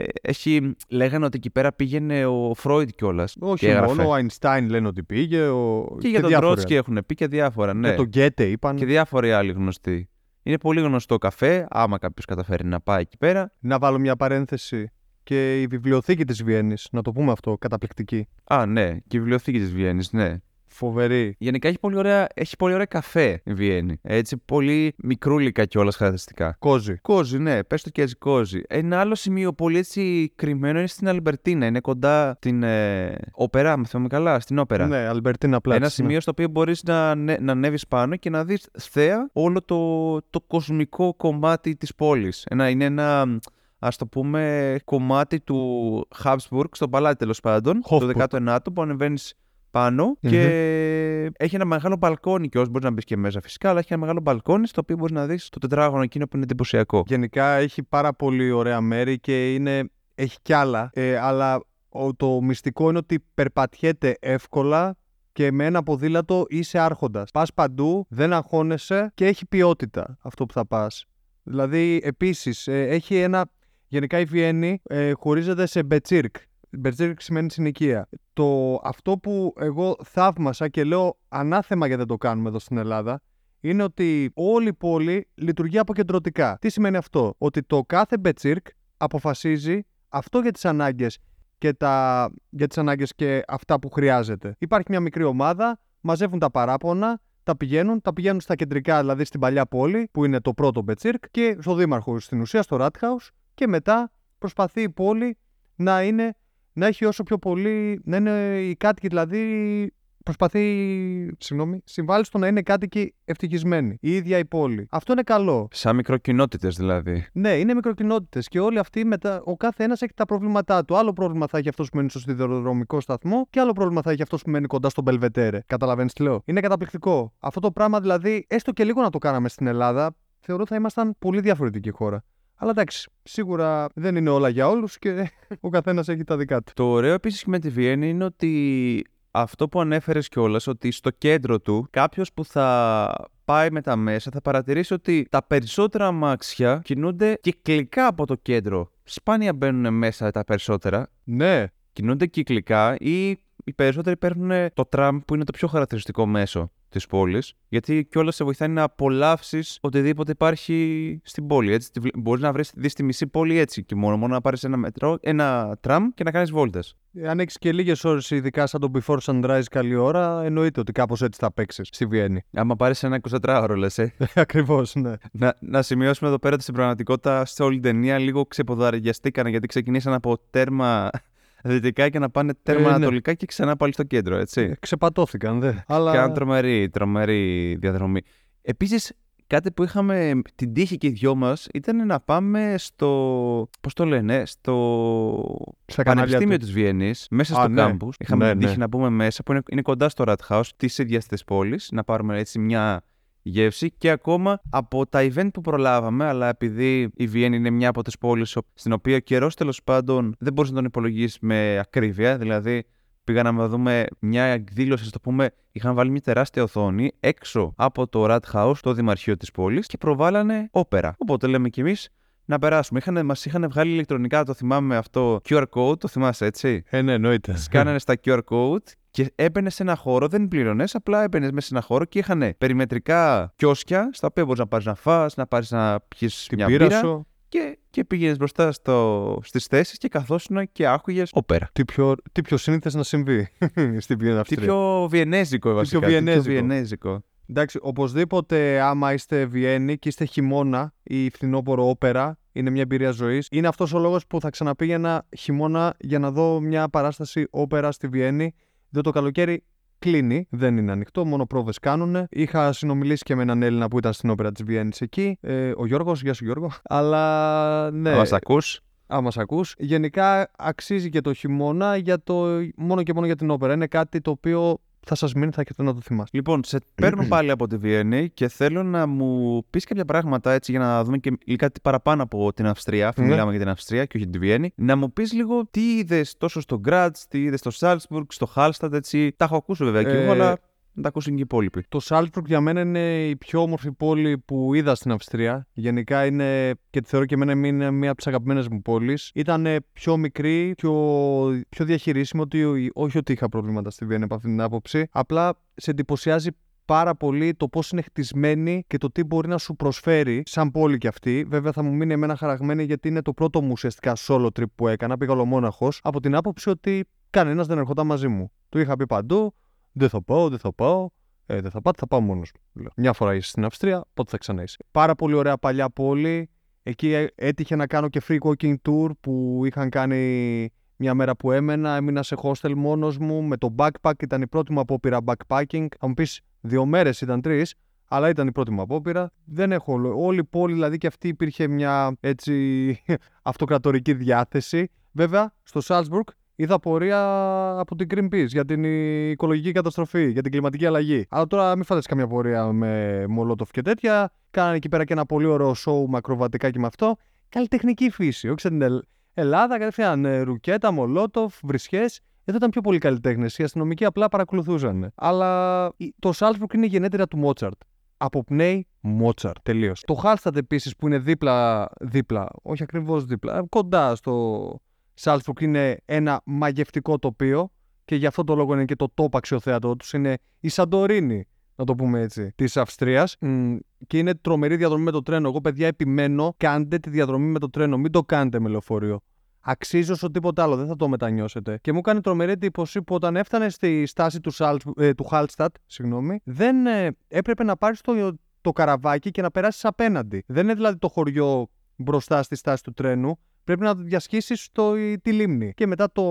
ε, έχει, λέγανε ότι εκεί πέρα πήγαινε ο Φρόιντ κιόλας. Όχι και έγραφε. μόνο, ο Αϊνστάιν λένε ότι πήγε. Ο... Και για τον διάφοροι Τρότσκι έχουν πει και διάφορα. άλλοι. Ναι. Και τον Γκέτε είπαν. Και διάφοροι άλλοι γνωστοί. Είναι πολύ γνωστό καφέ, άμα κάποιος καταφέρει να πάει εκεί πέρα. Να βάλω μια παρένθεση. Και η βιβλιοθήκη της Βιέννης, να το πούμε αυτό, καταπληκτική. Α, ναι, και η βιβλιοθήκη της Βιέννης, ναι. Φοβερή. Γενικά έχει πολύ, ωραία, έχει πολύ ωραία καφέ η Βιέννη. Έτσι, πολύ μικρούλικα κιόλας χαρακτηριστικά. Κόζι. Κόζι, ναι, πες το και έτσι κόζι. Ένα άλλο σημείο πολύ έτσι κρυμμένο είναι στην Αλμπερτίνα. Είναι κοντά την ε, όπερα, με θυμάμαι καλά, στην όπερα. Ναι, Αλμπερτίνα Πλάτς. Ένα σημείο στο οποίο μπορείς να, ανέ- να ανέβεις πάνω και να δεις θέα όλο το, το κοσμικό κομμάτι της πόλης. Ένα, είναι ένα, ας το πούμε, κομμάτι του Habsburg στο παλάτι τέλος πάντων, Hofburg. το 19ο, που ανεβαίνεις πάνω Μμμ. και έχει ένα μεγάλο μπαλκόνι και όσο μπορεί να μπεις και μέσα φυσικά, αλλά έχει ένα μεγάλο μπαλκόνι στο οποίο μπορείς να δεις το τετράγωνο εκείνο που είναι εντυπωσιακό. Γενικά έχει πάρα πολύ ωραία μέρη και είναι, έχει κι άλλα. Ε, αλλά ο- το μυστικό είναι ότι περπατιέται εύκολα και με ένα ποδήλατο είσαι άρχοντας. Πας παντού, δεν αγχώνεσαι και έχει ποιότητα αυτό που θα πας. Δηλαδή, επίσης, έχει ένα. Γενικά η Βιέννη ε, χωρίζεται σε Bezirk. Bezirk σημαίνει συνοικία. Το, αυτό που εγώ θαύμασα και λέω ανάθεμα γιατί δεν το κάνουμε εδώ στην Ελλάδα είναι ότι όλη η πόλη λειτουργεί αποκεντρωτικά. Τι σημαίνει αυτό; Ότι το κάθε Bezirk αποφασίζει αυτό για τις ανάγκες και, τα, για τις ανάγκες και αυτά που χρειάζεται. Υπάρχει μια μικρή ομάδα, μαζεύουν τα παράπονα, τα πηγαίνουν, τα πηγαίνουν στα κεντρικά, δηλαδή στην παλιά πόλη, που είναι το πρώτο Bezirk, και στο δήμαρχο στην ουσία, στο Rathaus, και μετά προσπαθεί η πόλη να, είναι, να έχει όσο πιο πολύ, να είναι οι κάτοικοι δηλαδή προσπαθεί, συγγνώμη, συμβάλλει στο να είναι κάτοικοι ευτυχισμένοι. Η ίδια η πόλη. Αυτό είναι καλό. Σαν μικροκοινότητες δηλαδή. Ναι, είναι μικροκοινότητες και όλοι αυτοί μετά, ο κάθε ένα έχει τα προβλήματά του. Άλλο πρόβλημα θα έχει αυτός που μένει στο σιδηροδρομικό σταθμό και άλλο πρόβλημα θα έχει αυτός που μένει κοντά στον Μπελβετέρε. Καταλαβαίνεις τι λέω; Είναι καταπληκτικό. Αυτό το πράγμα δηλαδή, έστω και λίγο να το κάναμε στην Ελλάδα, θεωρώ θα ήμασταν πολύ διαφορετική χώρα. Αλλά εντάξει, σίγουρα δεν είναι όλα για όλους και (laughs) ο καθένας έχει τα δικά του. Το ωραίο επίσης με τη Βιέννη είναι ότι αυτό που ανέφερες κιόλας, ότι στο κέντρο του κάποιος που θα πάει με τα μέσα θα παρατηρήσει ότι τα περισσότερα αμάξια κινούνται κυκλικά από το κέντρο. Σπάνια μπαίνουν μέσα τα περισσότερα. Ναι, Κινούνται κυκλικά ή οι περισσότεροι παίρνουν το τραμ που είναι το πιο χαρακτηριστικό μέσο της πόλης. Γιατί κιόλας σε βοηθάει να απολαύσεις οτιδήποτε υπάρχει στην πόλη. Έτσι, μπορείς να βρεις δεις τη μισή πόλη έτσι και μόνο. Μόνο να πάρεις ένα, μετρό, ένα τραμ και να κάνεις βόλτες. αν έχεις και λίγες ώρες, ειδικά σαν το before sunrise, καλή ώρα, εννοείται ότι κάπως έτσι θα παίξεις στη Βιέννη. Άμα πάρεις ένα 24ωρο, λες. Ε. (laughs) Ακριβώς, ναι. να, να σημειώσουμε εδώ πέρα ότι στην πραγματικότητα σε όλη την ταινία λίγο ξεποδαριαστήκανε γιατί ξεκινήσαν από τέρμα δυτικά και να πάνε τέρμα Ε, ναι. ανατολικά και ξανά πάλι στο κέντρο, έτσι. Ε, Ξεπατώθηκαν, δε. Αλλά... Κάνουν τρομερή, τρομερή διαδρομή. Επίσης, κάτι που είχαμε την τύχη και οι δυο μας ήταν να πάμε στο. Πώς το λένε, στο. Στα κανάλια Πανεπιστήμιο του. της Βιέννης, μέσα Α, στο ναι. κάμπους. Είχαμε Ναι, την τύχη ναι. να πούμε μέσα, που είναι, είναι κοντά στο Rathaus τη ίδια τη πόλη, να πάρουμε έτσι μια γεύση και ακόμα από τα event που προλάβαμε, αλλά επειδή η Βιέννη είναι μια από τις πόλεις στην οποία ο καιρός τέλος πάντων δεν μπορείς να τον υπολογίσεις με ακρίβεια, δηλαδή πήγαμε να δούμε μια εκδήλωση, ας το πούμε, είχαν βάλει μια τεράστια οθόνη έξω από το Rathaus, το δημαρχείο της πόλης και προβάλανε όπερα. Οπότε λέμε κι εμείς να περάσουμε. Είχαν, μας είχαν βγάλει ηλεκτρονικά, το θυμάμαι αυτό, QR code, το θυμάσαι έτσι; Ε, ναι, εννοείται. Σκάνανε στα QR code και έμπαινε σε ένα χώρο, δεν πλήρωνες, απλά έμπαινες μέσα σε ένα χώρο και είχαν περιμετρικά κιόσκια στα οποία μπορείς να πάρεις να φας, να πάρεις να πιεις Την μια πείρα μπύρα σου. και, και πήγαινες μπροστά στο, στις θέσεις και καθόσουν και άκουγες όπερα. Τι πιο, τι πιο σύνηθες να συμβεί (laughs) στην Βιέννη Τι Αυστρία. πιο βιενέζικο βασικά. πιο βιενέζικο. βιενέζικο. Εντάξει, οπωσδήποτε άμα είστε Βιέννη και είστε χειμώνα ή φθινόπωρο όπερα, είναι μια εμπειρία ζωής. Είναι αυτός ο λόγος που θα ξαναπήγαινα χειμώνα για να δω μια παράσταση όπερα στη Βιέννη. Διότι το καλοκαίρι κλείνει, δεν είναι ανοιχτό, μόνο πρόβες κάνουν. Είχα συνομιλήσει και με έναν Έλληνα που ήταν στην όπερα της Βιέννης εκεί. Ε, ο Γιώργος, γεια σου Γιώργο. Αλλά ναι. Θα μας ακούς. άμα σ' ακούς. Γενικά αξίζει και το χειμώνα για το, μόνο και μόνο για την όπερα. Είναι κάτι το οποίο θα σας μείνει, θα έχετε να το θυμάστε. Λοιπόν, σε παίρνω (clears throat) πάλι από τη Βιέννη και θέλω να μου πεις κάποια πράγματα έτσι για να δούμε και κάτι παραπάνω από την Αυστρία, αφού Ναι. μιλάμε για την Αυστρία και όχι τη Βιέννη. Να μου πεις λίγο τι είδες τόσο στο Γκράτς, τι είδες στο Σάλτσμπουργκ, στο Χάλστατ, έτσι. Τα έχω ακούσει βέβαια και Ε, εγώ, αλλά να τα ακούσουν και οι υπόλοιποι. Το Σάλτσμπουργκ για μένα είναι η πιο όμορφη πόλη που είδα στην Αυστρία. Γενικά είναι και τη θεωρώ και εμένα είναι μία από τις αγαπημένες μου πόλεις. Ήταν πιο μικρή, πιο, πιο διαχειρίσιμη. Ότι, όχι ότι είχα προβλήματα στη Βιέννη από αυτή την άποψη. Απλά σε εντυπωσιάζει πάρα πολύ το πώς είναι χτισμένη και το τι μπορεί να σου προσφέρει σαν πόλη κι αυτή. Βέβαια, θα μου μείνει εμένα χαραγμένη γιατί είναι το πρώτο μου ουσιαστικά solo trip που έκανα. Πήγα ολομόναχο από την άποψη ότι κανένας δεν ερχόταν μαζί μου. Του είχα πει παντού, Δεν θα πάω, δεν θα πάω. Ε, δεν θα πάω, θα πάω μόνος μου. Μια φορά είσαι στην Αυστρία, πότε θα ξανά είσαι. Πάρα πολύ ωραία παλιά πόλη. Εκεί ε, έτυχε να κάνω και free walking tour που είχαν κάνει μια μέρα που έμενα. Έμεινα σε hostel μόνος μου με το backpack. Ήταν η πρώτη μου απόπειρα backpacking. Αν μου πεις δύο μέρες ήταν τρεις, αλλά ήταν η πρώτη μου απόπειρα. Δεν έχω όλη η πόλη, δηλαδή και αυτή υπήρχε μια έτσι (laughs) αυτοκρατορική διάθεση. Βέβαια, στο Salzburg είδα πορεία από την Greenpeace για την οικολογική καταστροφή, για την κλιματική αλλαγή. Αλλά τώρα μην φανταστείτε καμία πορεία με Μολότοφ και τέτοια. Κάνανε εκεί πέρα και ένα πολύ ωραίο show μακροβατικά και με αυτό. Καλλιτεχνική φύση. Όχι σαν την Ελλάδα, κατευθείαν ε, ρουκέτα, Μολότοφ, βρισχές. Εδώ ήταν πιο πολύ καλλιτέχνες. Οι αστυνομικοί απλά παρακολουθούσαν. Αλλά το Salzburg είναι η γενέτειρα του Μότσαρτ αποπνέει Μότσαρτ. Τελείως. Το Χάλστατ επίσης που είναι δίπλα, δίπλα, όχι ακριβώς δίπλα, κοντά στο Σάλτσμπουργκ είναι ένα μαγευτικό τοπίο και γι' αυτό το λόγο είναι και το top αξιοθέατο τους. Είναι η Σαντορίνη, να το πούμε έτσι, της Αυστρίας. Και είναι τρομερή διαδρομή με το τρένο. Εγώ, παιδιά, επιμένω, κάντε τη διαδρομή με το τρένο. Μην το κάνετε με λεωφορείο αξίζει όσο τίποτα άλλο. Δεν θα το μετανιώσετε. Και μου κάνει τρομερή εντύπωση που όταν έφτανε στη στάση του, Σάλτ, ε, του Χάλστατ, συγγνώμη, δεν ε, έπρεπε να πάρεις το, το καραβάκι και να περάσεις απέναντι. Δεν είναι δηλαδή το χωριό μπροστά στη στάση του τρένου. Πρέπει να διασχίσει τη λίμνη. Και μετά το...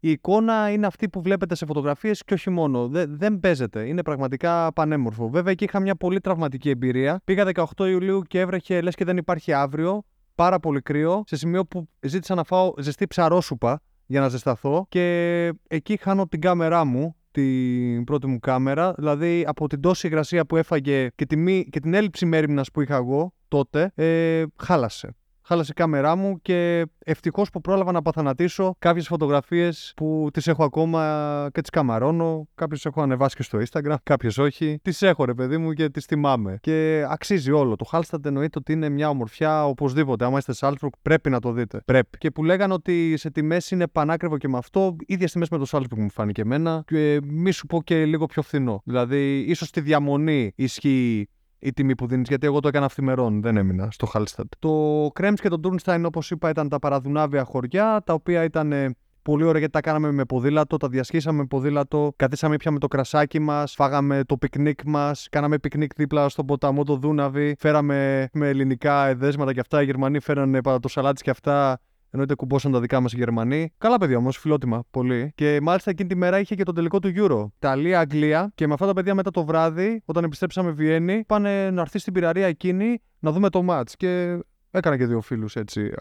η εικόνα είναι αυτή που βλέπετε σε φωτογραφίες και όχι μόνο. Δεν, δεν παίζεται. Είναι πραγματικά πανέμορφο. Βέβαια, εκεί είχα μια πολύ τραυματική εμπειρία. Πήγα 18 Ιουλίου και έβρεχε λες και δεν υπάρχει αύριο πάρα πολύ κρύο, σε σημείο που ζήτησα να φάω ζεστή ψαρόσουπα για να ζεσταθώ και εκεί χάνω την κάμερά μου, την πρώτη μου κάμερα, δηλαδή από την τόση υγρασία που έφαγε και, τη και την έλλειψη μέρημνας που είχα εγώ τότε, ε, χάλασε χάλασε η κάμερά μου και ευτυχώς που πρόλαβα να παθανατήσω κάποιες φωτογραφίες που τις έχω ακόμα και τις καμαρώνω. Κάποιες έχω ανεβάσει και στο Instagram, κάποιες όχι. Τις έχω, ρε παιδί μου, και τις θυμάμαι. Και αξίζει όλο. Το Χάλσταντ εννοείται ότι είναι μια ομορφιά οπωσδήποτε. Άμα είστε Σάλτσμπουργκ, πρέπει να το δείτε. Πρέπει. Και που λέγανε ότι σε τιμές είναι πανάκριβο και με αυτό, ίδια τιμές με το Σάλτσμπουργκ μου φάνηκε εμένα. Και μη σου πω και λίγο πιο φθηνό. Δηλαδή, ίσως τη διαμονή ισχύει η τιμή που δίνεις, γιατί εγώ το έκανα αυθημερόν, δεν έμεινα στο Χάλστατ. Το Κρεμς και το Ντούρνσταϊν, όπως είπα, ήταν τα παραδουνάβια χωριά, τα οποία ήταν ε, πολύ ωραία γιατί τα κάναμε με ποδήλατο, τα διασχίσαμε με ποδήλατο, καθίσαμε πια με το κρασάκι μας, φάγαμε το πικνίκ μας, κάναμε πικνίκ δίπλα στον ποταμό το Δούναβι, φέραμε με ελληνικά εδέσματα και αυτά. Οι Γερμανοί φέρανε το σαλάτι και αυτά Εννοείται κουμπόσαν τα δικά μας οι Γερμανοί. Καλά παιδιά όμως, φιλότιμα πολύ. Και μάλιστα εκείνη τη μέρα είχε και το τελικό του Euro. Ιταλία-Αγγλία. Και με αυτά τα παιδιά μετά το βράδυ, όταν επιστρέψαμε Βιέννη, πάνε να έρθει στην μπυραρία εκείνη να δούμε το match. Και έκανα και δύο φίλους έτσι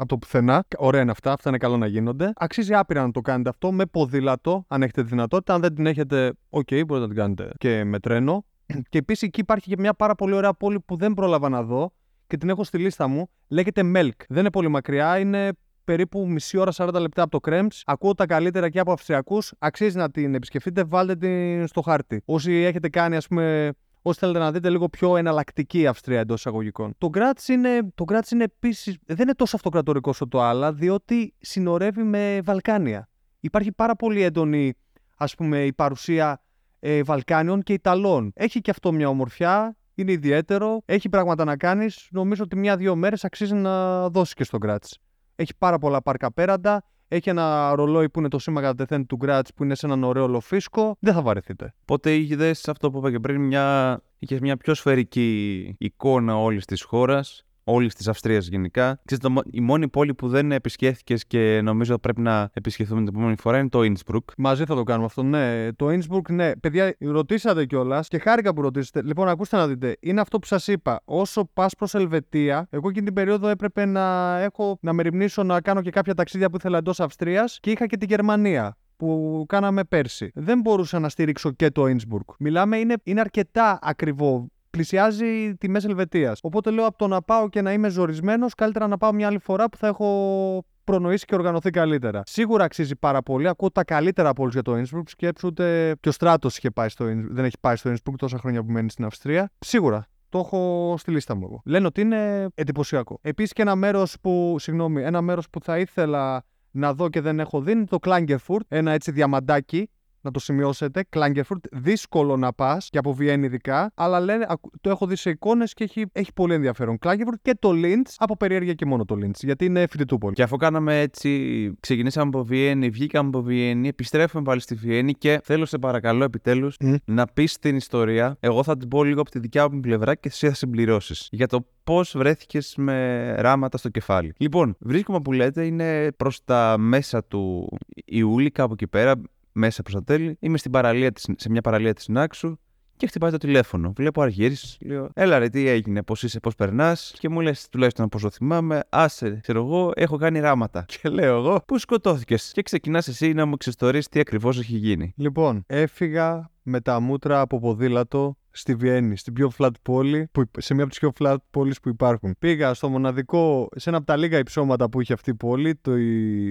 από το πουθενά. Ωραία είναι αυτά, αυτά είναι καλό να γίνονται. Αξίζει άπειρα να το κάνετε αυτό με ποδήλατο, αν έχετε δυνατότητα. Αν δεν την έχετε, OK, okay, μπορείτε να την κάνετε και με τρένο. (clears throat) Και επίσης εκεί υπάρχει και μια πάρα πολύ ωραία πόλη που δεν πρόλαβα να δω και την έχω στη λίστα μου. Λέγεται Melk. Δεν είναι πολύ μακριά, είναι περίπου μισή ώρα 40 λεπτά από το Κρεμς. Ακούω τα καλύτερα και από Αυστριακούς. Αξίζει να την επισκεφτείτε, βάλτε την στο χάρτη. Όσοι έχετε κάνει, ας πούμε, όσοι θέλετε να δείτε λίγο πιο εναλλακτική Αυστρία εντός εισαγωγικών. Το Γκράτ είναι, το είναι επίσης. δεν είναι τόσο αυτοκρατορικός όσο το άλλα, διότι συνορεύει με Βαλκάνια. Υπάρχει πάρα πολύ έντονη, ας πούμε, η παρουσία ε, Βαλκάνιων και Ιταλών. Έχει και αυτό μια ομορφιά είναι ιδιαίτερο, έχει πράγματα να κάνεις. Νομίζω ότι μια-δύο μέρες αξίζει να δώσεις και στον Γκράτ. Έχει πάρα πολλά πάρκα πέραντα. Έχει ένα ρολόι που είναι το σήμα κατά τεθέν του Γκράτ που είναι σε έναν ωραίο λοφίσκο. Δεν θα βαρεθείτε. Οπότε είχε αυτό που είπα και πριν, μια... είχες μια πιο σφαιρική εικόνα όλης της χώρας; Όλης της Αυστρίας γενικά. Ξέρετε, η μόνη πόλη που δεν επισκέφθηκες και νομίζω πρέπει να επισκεφθούμε την επόμενη φορά είναι το Innsbruck. Μαζί θα το κάνουμε αυτό, ναι. Το Innsbruck, ναι. Παιδιά, ρωτήσατε κιόλας και χάρηκα που ρωτήσατε. Λοιπόν, ακούστε να δείτε. Είναι αυτό που σας είπα. Όσο πας προς Ελβετία, εγώ εκείνη την περίοδο έπρεπε να έχω να μεριμνήσω να κάνω και κάποια ταξίδια που ήθελα εντός Αυστρίας και είχα και την Γερμανία που κάναμε πέρσι. Δεν μπορούσα να στηρίξω και το Innsbruck. Μιλάμε, είναι, είναι αρκετά ακριβό πλησιάζει τιμέ Ελβετίας. Οπότε λέω από το να πάω και να είμαι ζορισμένος, καλύτερα να πάω μια άλλη φορά που θα έχω προνοήσει και οργανωθεί καλύτερα. Σίγουρα αξίζει πάρα πολύ. Ακούω τα καλύτερα από όλους για το Innsbruck. Σκέψου ούτε και ο Στράτος δεν έχει πάει στο Innsbruck τόσα χρόνια που μένει στην Αυστρία. Σίγουρα. Το έχω στη λίστα μου εγώ. Λένε ότι είναι εντυπωσιακό. Επίσης και ένα μέρος που, ένα μέρος που θα ήθελα να δω και δεν έχω δει είναι το Klagenfurt. Ένα έτσι διαμαντάκι να το σημειώσετε. Klagenfurt, δύσκολο να πας και από Βιέννη ειδικά, αλλά λένε, ακου- το έχω δει σε εικόνες και έχει, έχει πολύ ενδιαφέρον. Klagenfurt και το Linz, από περιέργεια και μόνο το Linz, γιατί είναι φοιτητούπολη. Και αφού κάναμε έτσι, ξεκινήσαμε από Βιέννη, βγήκαμε από Βιέννη, επιστρέφουμε πάλι στη Βιέννη και θέλω σε παρακαλώ επιτέλους Μμ. να πεις την ιστορία. Εγώ θα την πω λίγο από τη δικιά μου πλευρά και εσύ θα συμπληρώσεις. Για το πώς βρέθηκες με ράματα στο κεφάλι. Λοιπόν, βρίσκομαι που λέτε είναι προς τα μέσα του Ιούλη, κάπου εκεί πέρα, μέσα προς τα τέλη. Είμαι στην παραλία της, σε μια παραλία της Νάξου και χτυπάει το τηλέφωνο. Βλέπω Αργύρης, λέω: Έλα ρε, τι έγινε, πώς είσαι, πώς περνάς. Και μου λες, τουλάχιστον πώ το θυμάμαι, άσε, ξέρω εγώ, έχω κάνει ράματα. Και λέω εγώ, Πού σκοτώθηκες. Και ξεκινάς εσύ να μου εξιστορεί τι ακριβώς έχει γίνει. Λοιπόν, έφυγα με τα μούτρα από ποδήλατο στη Βιέννη, στην πιο flat πόλη, που, σε μια από τις πιο flat πόλεις που υπάρχουν. Πήγα στο μοναδικό, σε ένα από τα λίγα υψώματα που είχε αυτή η πόλη, το,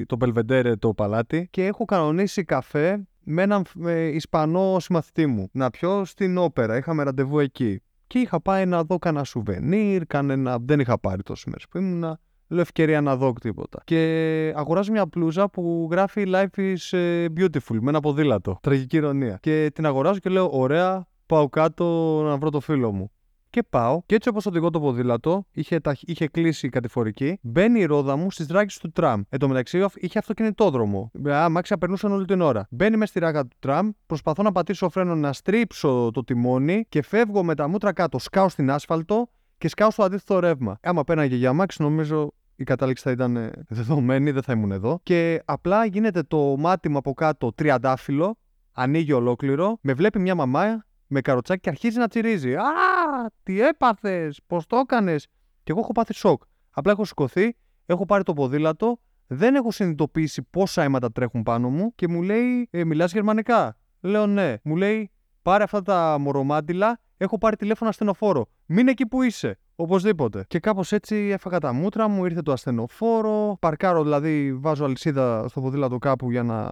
το Belvedere, το παλάτι, και έχω κανονίσει καφέ με έναν ε, Ισπανό συμμαθητή μου. Να πιω στην όπερα, είχαμε ραντεβού εκεί. Και είχα πάει να δω κανένα σουβενίρ, κανένα... δεν είχα πάρει τόσες μέρες που ήμουνα. Λέω ευκαιρία να δω τίποτα. Και αγοράζω μια πλούζα που γράφει Life is ε, beautiful με ένα ποδήλατο. Τραγική ηρωνία. Και την αγοράζω και λέω: Ωραία, πάω κάτω να βρω το φίλο μου. Και πάω, και έτσι όπως οδηγώ το ποδήλατο, είχε, τα, είχε κλείσει η κατηφορική, μπαίνει η ρόδα μου στις ράγε του τραμ. Εν τω μεταξύ είχε αυτοκινητόδρομο. Αμάξια περνούσαν όλη την ώρα. Μπαίνει μες στη ράγα του τραμ, προσπαθώ να πατήσω φρένο να στρίψω το τιμόνι και φεύγω με τα μούτρα κάτω. Σκάω στην άσφαλτο και σκάω στο αντίθετο ρεύμα. Άμα πέναγε για αμάξι, νομίζω η κατάληξη θα ήταν ε, δεδομένη, δεν θα ήμουν εδώ. Και απλά γίνεται το μάτι μου από κάτω τριαντάφυλλο, ανοίγει ολόκληρο, με βλέπει μια μαμά με καροτσάκι και αρχίζει να τσιρίζει. Α, τι έπαθες, πώς το έκανες. Και εγώ έχω πάθει σοκ. Απλά έχω σηκωθεί, έχω πάρει το ποδήλατο, δεν έχω συνειδητοποιήσει πόσα αίματα τρέχουν πάνω μου και μου λέει, ε, Μιλάς γερμανικά. Λέω ναι. Μου λέει, Πάρε αυτά τα μορομάντιλα, έχω πάρει τηλέφωνο ασθενοφόρο. Μείνε εκεί που είσαι. Οπωσδήποτε. Και κάπως έτσι έφαγα τα μούτρα μου, ήρθε το ασθενοφόρο. Παρκάρω δηλαδή, βάζω αλυσίδα στο ποδήλατο κάπου για να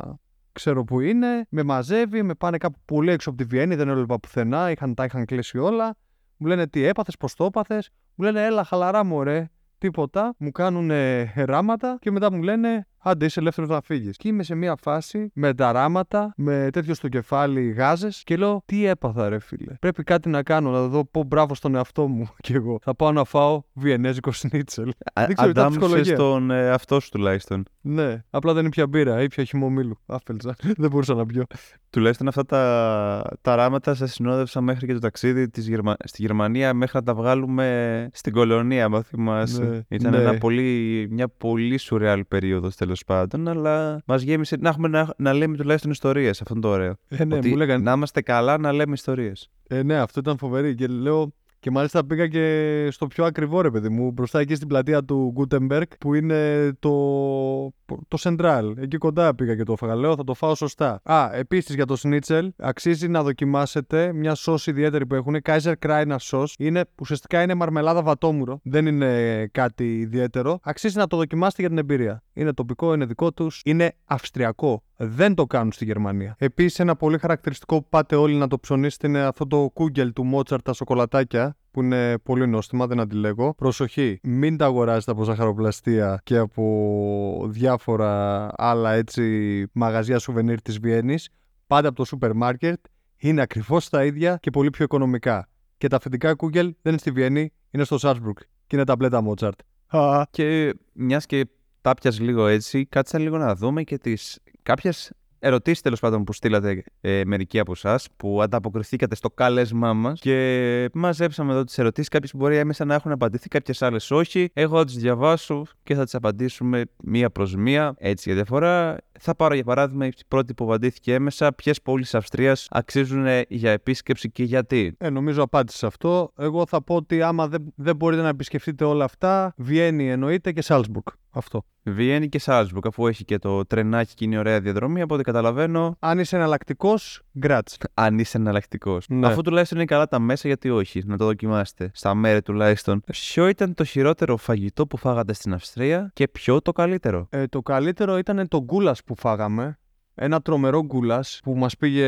ξέρω που είναι. Με μαζεύει, με πάνε κάπου πολύ έξω από τη Βιέννη, δεν έβλεπα πουθενά, είχαν, τα είχαν κλείσει όλα. Μου λένε τι έπαθες, πώς το έπαθες; Μου λένε έλα, χαλαρά μου, ρε. Τίποτα. Μου κάνουν ράματα και μετά μου λένε άντε είσαι ελεύθερος να φύγεις. Και είμαι σε μια φάση με τα ράματα, με τέτοιο στο κεφάλι γάζες και λέω τι έπαθα, ρε φίλε. Πρέπει κάτι να κάνω, να δω πω μπράβο στον εαυτό μου (laughs) κι εγώ. Θα πάω να φάω βιενέζικο σνίτσελ. Δεν ξέρω, ήταν Αντάμωσες ψυχολογία. τον ε, αυτό σου τουλάχιστον. Ναι, απλά δεν ήπια μπύρα, ήπια χυμομήλου. Άφελτσα. (laughs) δεν μπορούσα να πιω. Τουλάχιστον αυτά τα, τα ράματα σε συνόδευσαν μέχρι και το ταξίδι της Γερμα... στη Γερμανία μέχρι να τα βγάλουμε στην κολονία, αν θυμάσαι. Ναι, Ήταν ναι. ένα πολύ, μια πολύ σουρεάλ περίοδος τέλος πάντων, αλλά μας γέμισε να, έχουμε να, να λέμε τουλάχιστον ιστορίες, αυτό είναι το ωραίο. Ε, ναι, Ότι μου λέγανε. Να είμαστε καλά να λέμε ιστορίες. Ε, ναι, αυτό ήταν φοβερή. Και λέω. Και μάλιστα πήγα και στο πιο ακριβό ρε παιδί μου, μπροστά εκεί στην πλατεία του Gutenberg που είναι το, το Central. Εκεί κοντά πήγα και το έφαγα. Λέω θα το φάω σωστά. Α, επίσης για το Schnitzel, αξίζει να δοκιμάσετε μια σως ιδιαίτερη που έχουν. Kaiser Kreiner sauce. Είναι, ουσιαστικά είναι μαρμελάδα βατόμουρο. Δεν είναι κάτι ιδιαίτερο. Αξίζει να το δοκιμάσετε για την εμπειρία. Είναι τοπικό, είναι δικό τους. Είναι αυστριακό. Δεν το κάνουν στη Γερμανία. Επίσης, ένα πολύ χαρακτηριστικό που πάτε όλοι να το ψωνίσετε είναι αυτό το κούγκελ του Μότσαρτ, τα σοκολατάκια που είναι πολύ νόστιμα, δεν αντιλέγω. Προσοχή, μην τα αγοράζετε από ζαχαροπλαστεία και από διάφορα άλλα έτσι μαγαζιά σουβενίρ της Βιέννης. Πάντα από το σούπερ μάρκετ. Είναι ακριβώς τα ίδια και πολύ πιο οικονομικά. Και τα αυθεντικά Kugel δεν είναι στη Βιέννη, είναι στο Σάλτσμπουργκ. Και είναι τα μπλε τα Μότσαρτ. Και μιας και τα 'πες λίγο έτσι, κάτσε λίγο να δούμε και τις κάποιες ερωτήσεις τέλος πάντων που στείλατε ε, μερικοί από εσάς, που ανταποκριθήκατε στο κάλεσμά μας και μαζέψαμε εδώ τις ερωτήσεις. Κάποιες μπορεί έμμεσα να έχουν απαντηθεί, κάποιες άλλες όχι. Εγώ θα τις διαβάσω και θα τις απαντήσουμε μία προς μία, έτσι για διαφορά. Θα πάρω για παράδειγμα η πρώτη που απαντήθηκε έμμεσα, ποιες πόλεις Αυστρίας αξίζουν για επίσκεψη και γιατί; Ε, νομίζω απάντησε σε αυτό. Εγώ θα πω ότι άμα δεν, δεν μπορείτε να επισκεφτείτε όλα αυτά, Βιέννη εννοείται και Σάλσμπουργκ. Αυτό. Βιέννη και Σάλσμπουργκ, αφού έχει και το τρενάκι και είναι ωραία διαδρομή, από ό,τι καταλαβαίνω, Αν είσαι εναλλακτικός, γκράτς. αν είσαι εναλλακτικός. Ναι. Αφού τουλάχιστον είναι καλά τα μέσα, γιατί όχι, να το δοκιμάσετε. Στα μέρη τουλάχιστον. Ποιο ήταν το χειρότερο φαγητό που φάγατε στην Αυστρία και ποιο το καλύτερο; Ε, το καλύτερο ήταν το γκούλας που φάγαμε. Ένα τρομερό γκούλας που μας πήγε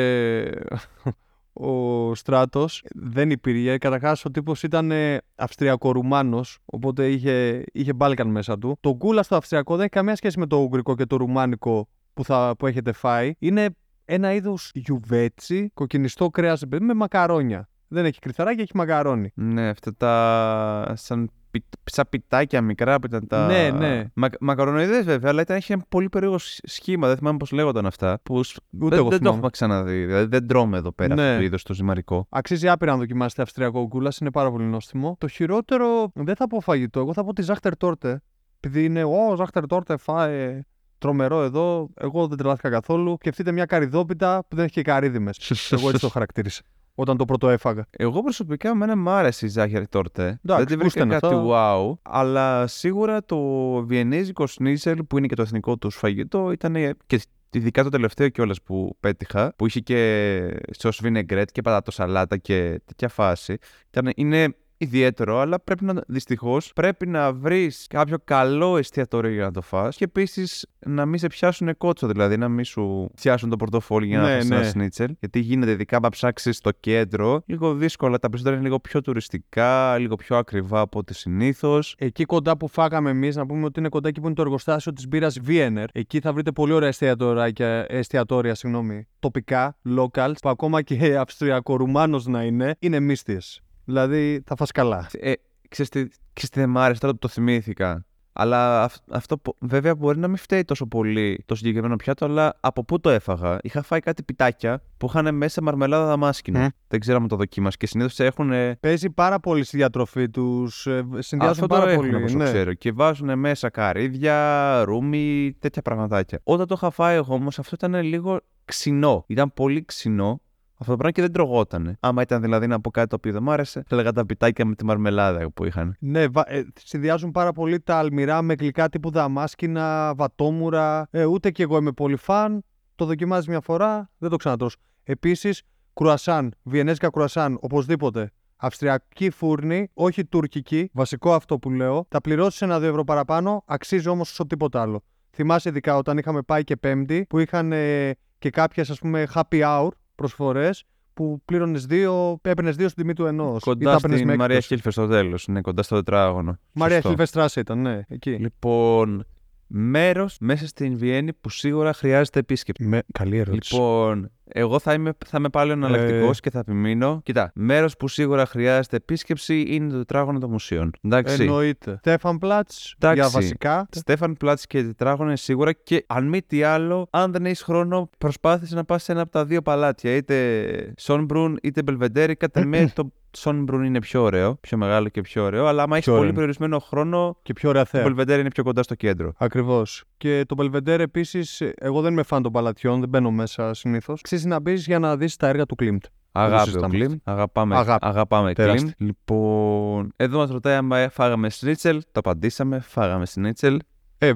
ο στράτος. Δεν υπήρχε. Καταρχάς, ο τύπος ήταν ε, Αυστριακο-Ρουμάνος, οπότε είχε, είχε Μπάλκαν μέσα του. Το γκούλα στο Αυστριακό δεν έχει καμία σχέση με το Ουγγρικό και το Ρουμάνικο που, θα, που έχετε φάει. Είναι ένα είδος γιουβέτσι, κοκκινιστό κρέας με μακαρόνια. Δεν έχει κρυθαράκι, έχει μακαρόνι. Ναι, αυτά τα. σαν, πι... σαν πιτάκια μικρά που ήταν τα. Ναι, ναι. Μα... Μακαρονοειδές βέβαια, αλλά ήταν, είχε ένα πολύ περίεργο σ- σχήμα. Δεν θυμάμαι πώς λέγονταν αυτά. Που σ- Ούτε δεν, εγώ δεν το θυμάμαι. έχουμε ξαναδεί. Δηλαδή δεν τρώμε εδώ πέρα Ναι. αυτό το είδος το ζυμαρικό. Αξίζει άπειρα να δοκιμάσετε αυστριακό γκούλας, είναι πάρα πολύ νόστιμο. Το χειρότερο δεν θα πω φαγητό, εγώ θα πω τη ζάχτερ τόρτε. Επειδή είναι, Ω, ζάχτερ τόρτε, φάε. Τρομερό εδώ. Εγώ δεν τρελάθηκα καθόλου. Σκεφτείτε μια καριδόπιτα που δεν έχει και καρύδι μέσα. εγώ έτσι το χαρακτήρισα. Όταν το πρώτο έφαγα. Εγώ προσωπικά εμένα μου άρεσε η ζάχαρη τόρτε. δεν τη πού βρήκα ήταν κάτι αυτό; wow. Αλλά σίγουρα το βιενέζικο σνίζελ που είναι και το εθνικό του φαγητό ήταν και ειδικά το τελευταίο κιόλας που πέτυχα, που είχε και σος vinaigrette και πατάτο σαλάτα και τέτοια φάση. Ήταν, είναι ιδιαίτερο, αλλά πρέπει να, δυστυχώς, πρέπει να βρεις κάποιο καλό εστιατόριο για να το φας και επίσης να μην σε πιάσουν κότσο, δηλαδή να μην σου πιάσουν το πορτοφόλι για να Ναι, φας ναι. ένα σνίτσελ. Γιατί γίνεται ειδικά άμα ψάξεις στο κέντρο, λίγο δύσκολα. Τα περισσότερα είναι λίγο πιο τουριστικά, λίγο πιο ακριβά από ό,τι συνήθως. Εκεί κοντά που φάγαμε εμείς, να πούμε ότι είναι κοντά εκεί που είναι το εργοστάσιο της μπύρας Viener. Εκεί θα βρείτε πολύ ωραία εστιατόρια, εστιατόρια συγγνώμη, τοπικά, locals, που ακόμα και αυστριακο-ρουμάνος να είναι, είναι μύστιες. Δηλαδή θα φας καλά. Ε, ξέρεις, τι, ξέρεις τι δεν μ' άρεσε τώρα που το θυμήθηκα. Αλλά αυ- αυτό που- βέβαια μπορεί να μην φταίει τόσο πολύ το συγκεκριμένο πιάτο, αλλά από πού το έφαγα. Είχα φάει κάτι πιτάκια που είχαν μέσα μαρμελάδα δαμάσκηνα. Μμ. Δεν ξέρω αν το δοκίμασε. Και συνήθως έχουν. Παίζει πάρα πολύ στη διατροφή τους. Συνδυάζουν Αυτό πάρα τώρα πολύ. έχουν όπως ναι. ξέρω. Και βάζουν μέσα καρύδια, ρούμι, τέτοια πραγματάκια. Όταν το είχα φάει εγώ όμως, αυτό ήταν λίγο ξινό. Ήταν πολύ ξινό. Αυτό το πράγμα και δεν τρογότανε. Άμα ήταν δηλαδή να πω κάτι το οποίο δεν μ' άρεσε, θα έλεγα τα πιτάκια με τη μαρμελάδα που είχαν. Ναι, βα- ε, συνδυάζουν πάρα πολύ τα αλμυρά με γλυκά τύπου δαμάσκηνα, βατόμουρα. Ε, ούτε κι εγώ είμαι πολύ φαν. Το δοκιμάζεις μια φορά, δεν το ξανατρως. Επίσης, κρουασάν, βιενέζικα κρουασάν, οπωσδήποτε. Αυστριακή φούρνη, όχι τουρκική. Βασικό αυτό που λέω. Θα πληρώσεις ένα-δύο ευρώ παραπάνω, αξίζει όμως όσο τίποτα άλλο. Θυμάσαι ειδικά όταν είχαμε πάει και Πέμπτη, που είχαν ε, και κάποιες ας πούμε happy hour προσφορές, που πλήρωνες δύο, έπαιρνες δύο στην τιμή του ενός. Κοντά στην Μαρία Χίλφε στο τέλος. Ναι, κοντά στο τετράγωνο. Μαρία Σωστό. Χιλβεστράσε ήταν, ναι, εκεί. Λοιπόν, μέρος μέσα στην Βιέννη που σίγουρα χρειάζεται επίσκεψη. Με... Καλή ερώτηση. Λοιπόν, εγώ θα είμαι, θα είμαι πάλι εναλλακτικός Ε. και θα επιμείνω. Κοιτά, μέρος που σίγουρα χρειάζεται επίσκεψη είναι το τετράγωνο των μουσείων. Εντάξει. Εννοείται. Στέφαν Πλάτς για Εντάξει. βασικά. Στέφαν Πλάτς και τετράγωνο είναι σίγουρα και αν μη τι άλλο, αν δεν έχεις χρόνο, προσπάθησε να πας σε ένα από τα δύο παλάτια. Είτε Σόνμπρουν είτε Μπελβεντέρη. Κατά με το Σόνμπρουν είναι πιο ωραίο, πιο μεγάλο και πιο ωραίο. Αλλά άμα έχεις Πιο πολύ ωραίο. περιορισμένο χρόνο, Και πιο ωραία το θέα. Μπελβεντέρη είναι πιο κοντά στο κέντρο. Ακριβώς. Και το Belvedere επίσης, εγώ δεν είμαι φαν των παλατιών, δεν μπαίνω μέσα συνήθως. Αξίζει να μπεις για να δεις τα έργα του Klimt. Αγάπη ο συζητάμε Κλιμ. Αγαπάμε, Αγάπη. αγαπάμε Κλιμ. Τεράστια. Λοιπόν, εδώ μας ρωτάει αν φάγαμε σνίτσελ. Το απαντήσαμε. Φάγαμε σνίτσελ. Ε,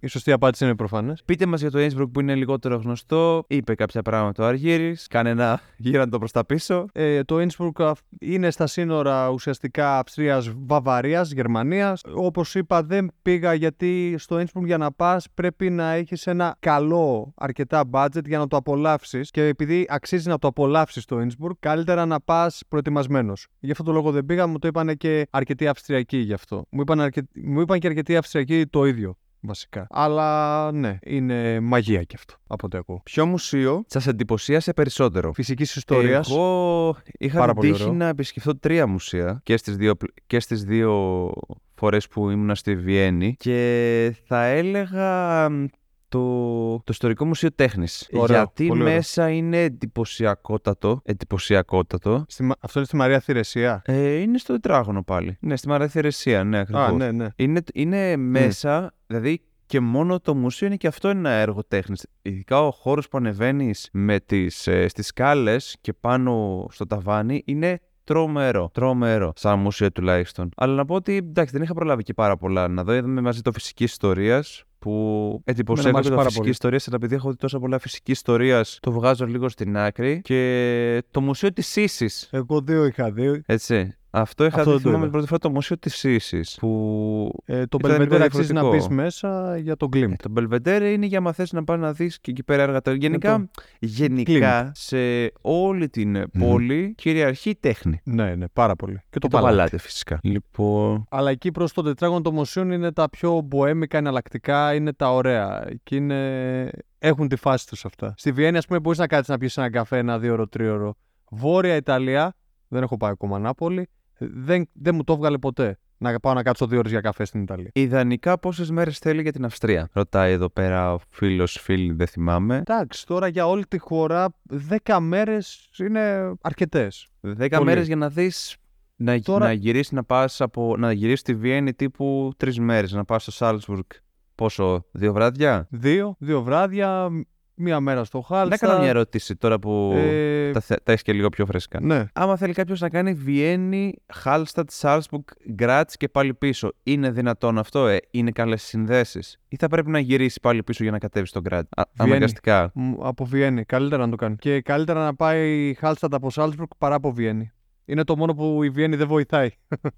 η σωστή απάντηση είναι προφανές. Πείτε μας για το Innsbruck που είναι λιγότερο γνωστό. Είπε κάποια πράγματα ο Αργύρης. Κάνε ένα γύραντο προς τα πίσω. Ε, το Innsbruck αυ- είναι στα σύνορα ουσιαστικά Αυστρίας-Βαβαρίας, Γερμανίας. Όπως είπα δεν πήγα γιατί στο Innsbruck για να πας πρέπει να έχεις ένα καλό αρκετά budget για να το απολαύσεις και επειδή αξίζει να το απολαύσεις το Innsbruck καλύτερα να πας προετοιμασμένος. Γι' αυτό το λόγο δεν πήγα, μου το είπαν και αρκετοί Αυστριακοί γι' αυτό. Μου είπαν, αρκε... μου είπαν και αρκετοί Αυστριακοί το ίδιο. Βασικά. Αλλά ναι, είναι μαγεία κι αυτό από ό,τι ακούω. Ποιο μουσείο σας εντυπωσίασε περισσότερο. Φυσικής ιστορίας. Εγώ είχα Πάρα την πολύ τύχη ωραίο. να επισκεφθώ τρία μουσεία και στις δύο, πλ- και στις δύο φορές που ήμουν στη Βιέννη και θα έλεγα μ, το, το Ιστορικό Μουσείο Τέχνης. Ωραίο, γιατί πολύ ωραίο. μέσα είναι εντυπωσιακότατο. εντυπωσιακότατο. Στη Μα- Αυτό είναι στη Μαρία Θηρεσία; Ε, είναι στο τετράγωνο πάλι. Ναι, στη Μαρία Θηρεσία, ναι, ακριβώς. Α, ναι, ναι. Είναι, είναι μέσα, δηλαδή και μόνο το μουσείο είναι και αυτό ένα έργο τέχνης. Ειδικά ο χώρος που ανεβαίνεις με τις, ε, στις σκάλες και πάνω στο ταβάνι είναι τρομερό. Τρομερό. Σαν μουσείο τουλάχιστον. Αλλά να πω ότι εντάξει, δεν είχα προλάβει και πάρα πολλά να δω. Είδαμε μαζί το φυσική ιστορίας που Εμένα μ' εντυπωσιακό άρεσε το πάρα φυσική πολύ. ιστορία, αλλά επειδή έχω δει τόσα πολλά φυσική ιστορία, το βγάζω λίγο στην άκρη. Και το μουσείο της Σύση. Εγώ δύο είχα δει. Έτσι. Αυτό είχα Αυτό δει δεν το θυμάμαι είδα. την πρώτη φορά το μουσείο της Σύση. Που Ε, το Ήταν λίγο Belvedere αξίζει να μπει διαφορετικό. μέσα για τον Klimt. Ε, Το Belvedere είναι για να θες να πας να δεις και εκεί πέρα έργα. τα- Γενικά, γενικά σε όλη την πόλη κυριαρχεί η τέχνη. Ναι, ναι, πάρα πολύ. Και το, Και το παλάτι. παλάτι φυσικά. Λοιπόν, Αλλά εκεί προς το τετράγωνο των μουσείων είναι τα πιο μποέμικα, εναλλακτικά, είναι τα ωραία. Εκεί είναι έχουν τη φάση τους αυτά. Στη Βιέννη, ας πούμε, μπορείς να κάτσεις να πιεις ένα καφέ ένα δύο ώρο, τρίωρο. Βόρεια Ιταλία, δεν έχω πάει ακόμα Νάπολη, δεν, δεν μου το έβγαλε ποτέ να πάω να κάτσω δύο ώρες για καφέ στην Ιταλία. Ιδανικά πόσες μέρες θέλει για την Αυστρία. Ρωτάει εδώ πέρα ο φίλος, φίλη, δεν θυμάμαι. Εντάξει, τώρα για όλη τη χώρα 10 μέρες είναι αρκετές. 10 μέρες για να δεις να, Τώρα- να γυρίσεις να πας από, να γυρίσεις στη Βιέννη τύπου τρεις μέρες, να πας στο Σάλτσμπουργκ. Πόσο, δύο βράδια; Δύο, δύο βράδια, μία μέρα στο Να Χάλστα. κάνω μια ερώτηση τώρα που Ε, τα, θε- τα έχεις και λίγο πιο φρέσκα. Ναι. Άμα θέλει κάποιος να κάνει Βιέννη, Χάλστατ, Σάλτσμπουργκ, Γκράτς και πάλι πίσω, είναι δυνατόν αυτό, ε, είναι καλές συνδέσεις, ή θα πρέπει να γυρίσει πάλι πίσω για να κατέβει στον Γκράτς; Α- Βιέννη. Αναγκαστικά. Μ, Από Βιέννη. Καλύτερα να το κάνει. Και καλύτερα να πάει Χάλστατ από Σάλτσμπουργκ παρά από Βιέννη. Είναι το μόνο που η Βιέννη δεν βοηθάει.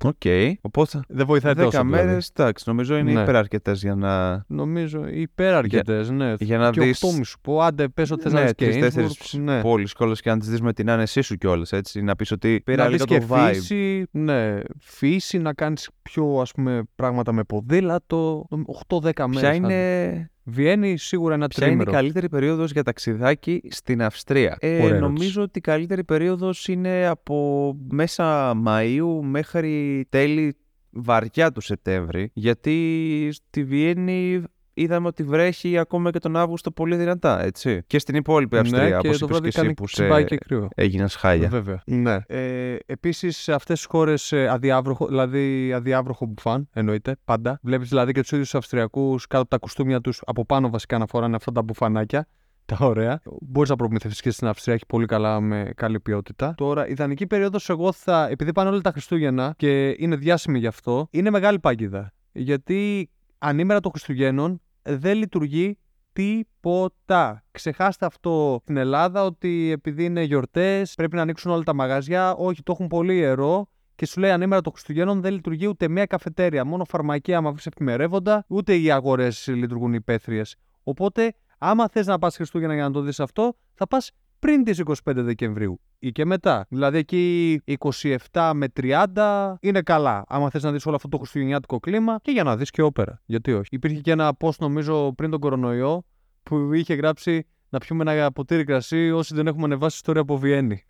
Οκ. Οπότε Δεν βοηθάει 10 τόσο. μέρε, δηλαδή. εντάξει, νομίζω είναι Ναι. υπεραρκετές για να. Νομίζω υπεραρκετές, ναι. για να και δεις- 8 μη σου πω. Άντε, πες ότι θες να ναι, δεις και τρει-τέσσερι Innsbruck, ναι. πόλεις κιόλας και να τις δεις με την άνεσή σου κιόλας. Έτσι, να πεις ότι πήρα να λίγο δεις και το vibe. φύση, ναι, φύση, να κάνεις πιο ας πούμε πράγματα με ποδήλατο, 8-10 μέρες. Ποια άντε. είναι, Βιέννη σίγουρα ένα ποια είναι η τρίμερο. καλύτερη περίοδος για ταξιδάκι στην Αυστρία. Ε, Ωραία νομίζω ερώτηση. ότι η καλύτερη περίοδος είναι από μέσα Μαΐου μέχρι τέλη βαριά του Σεπτέμβρη. Γιατί στη Βιέννη είδαμε ότι βρέχει ακόμα και τον Αύγουστο πολύ δυνατά, έτσι. Και στην υπόλοιπη Αυστρία, ναι, και όπως το είπες βράδυ και εσύ κάνει που τσιμπάει σε και κρύο. έγινας χάλια. Βέβαια. Ναι. Ε, Επίσης, σε αυτές τις χώρες αδιάβροχο, δηλαδή αδιάβροχο μπουφάν, εννοείται πάντα. Βλέπεις δηλαδή και τους ίδιους Αυστριακούς κάτω από τα κουστούμια τους, από πάνω βασικά να φοράνε αυτά τα μπουφανάκια. Τα ωραία. Μπορείς να προμηθευτείς και στην Αυστρία, έχει πολύ καλά με καλή ποιότητα. Τώρα, ιδανική περίοδος, εγώ θα. Επειδή πάνε όλα τα Χριστούγεννα και είναι διάσημη γι' αυτό, είναι μεγάλη παγίδα. Γιατί ανήμερα των Χριστουγέννων δεν λειτουργεί τίποτα. Ξεχάστε αυτό στην Ελλάδα ότι επειδή είναι γιορτές πρέπει να ανοίξουν όλα τα μαγαζιά. Όχι, το έχουν πολύ ιερό. Και σου λέει ανήμερα των Χριστουγέννων δεν λειτουργεί ούτε μία καφετέρια. Μόνο φαρμακεία, άμα βρεις εφημερεύοντα, ούτε οι αγορές λειτουργούν υπαίθριες. Οπότε, άμα θες να πας Χριστούγεννα για να το δεις αυτό, θα πας πριν τις 25 Δεκεμβρίου ή και μετά. Δηλαδή εκεί 27 με 30 είναι καλά. Άμα θες να δεις όλο αυτό το χριστουγεννιάτικο κλίμα και για να δεις και όπερα. Γιατί όχι. Υπήρχε και ένα post νομίζω πριν τον κορονοϊό που είχε γράψει να πιούμε ένα ποτήρι κρασί όσοι δεν έχουμε ανεβάσει ιστορία από Βιέννη.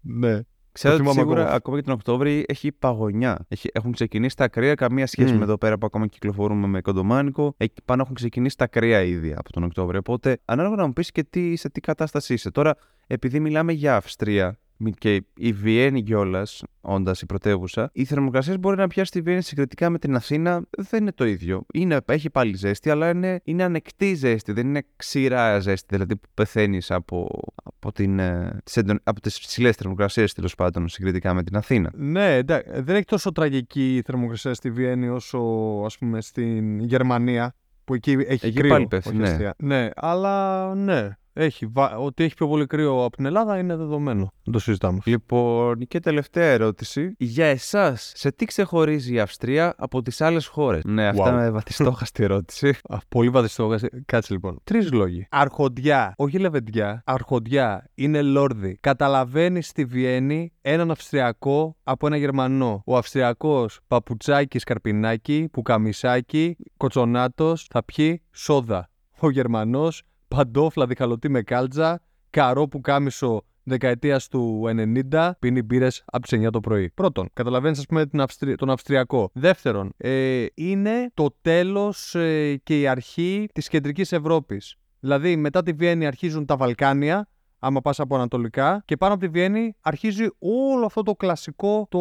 ναι. Ξέρω Το ότι θυμάμαι σίγουρα ακόμα. ακόμα και τον Οκτώβρη έχει παγωνιά. Έχει, έχουν ξεκινήσει τα κρύα, καμία σχέση Μμμ. με εδώ πέρα που ακόμα κυκλοφορούμε με κοντομάνικο. Εκεί πάνω έχουν ξεκινήσει τα κρύα ήδη από τον Οκτώβριο. Οπότε, ανάλογα να μου πεις και τι, σε τι κατάσταση είσαι. Τώρα, επειδή μιλάμε για Αυστρία μη- και η Βιέννη κιόλας, όντας η πρωτεύουσα, οι θερμοκρασίες μπορεί να πιάσει τη Βιέννη συγκριτικά με την Αθήνα. Δεν είναι το ίδιο. Είναι, έχει πάλι ζέστη, αλλά είναι, είναι ανεκτή ζέστη. Δεν είναι ξηρά ζέστη, δηλαδή που πεθαίνεις από, από, την, ε, τις έντον- από τις ψηλές θερμοκρασίες τέλος πάντων συγκριτικά με την Αθήνα. Ναι, εντάξει, δεν έχει τόσο τραγική η θερμοκρασία στη Βιέννη όσο ας πούμε στην Γερμανία που εκεί έχει Εκεί κρύο. πάλι πέφτει, όχι ναι. αστεία. ναι, αλλά ναι, έχει, βα- ότι έχει πιο πολύ κρύο από την Ελλάδα είναι δεδομένο. Δεν το συζητάμε. Λοιπόν, και τελευταία ερώτηση. Για εσάς, σε τι ξεχωρίζει η Αυστρία από τις άλλες χώρες; Ναι, αυτά Wow. με (laughs) βαθιστόχαστη ερώτηση. Α, πολύ βαθιστό. Κάτσε λοιπόν. Τρεις λόγοι. Αρχοντιά, όχι λεβεντιά. Αρχοντιά είναι λόρδι. Καταλαβαίνεις στη Βιέννη έναν Αυστριακό από ένα Γερμανό. Ο Αυστριακός παπουτσάκι σκαρπινάκι, πουκαμισάκι, κοτσονάτος, θα πιει σόδα. Ο Γερμανός παντόφλα διχαλωτή με κάλτζα, καρό πουκάμισο δεκαετίας του 90 πίνει μπύρες από τις 9 το πρωί. Πρώτον, καταλαβαίνεις, ας πούμε, την Αυστρι... τον Αυστριακό. Δεύτερον, ε, είναι το τέλος και η αρχή της κεντρικής Ευρώπης. Δηλαδή, μετά τη Βιέννη αρχίζουν τα Βαλκάνια, άμα πας από ανατολικά, και πάνω από τη Βιέννη αρχίζει όλο αυτό το κλασικό, το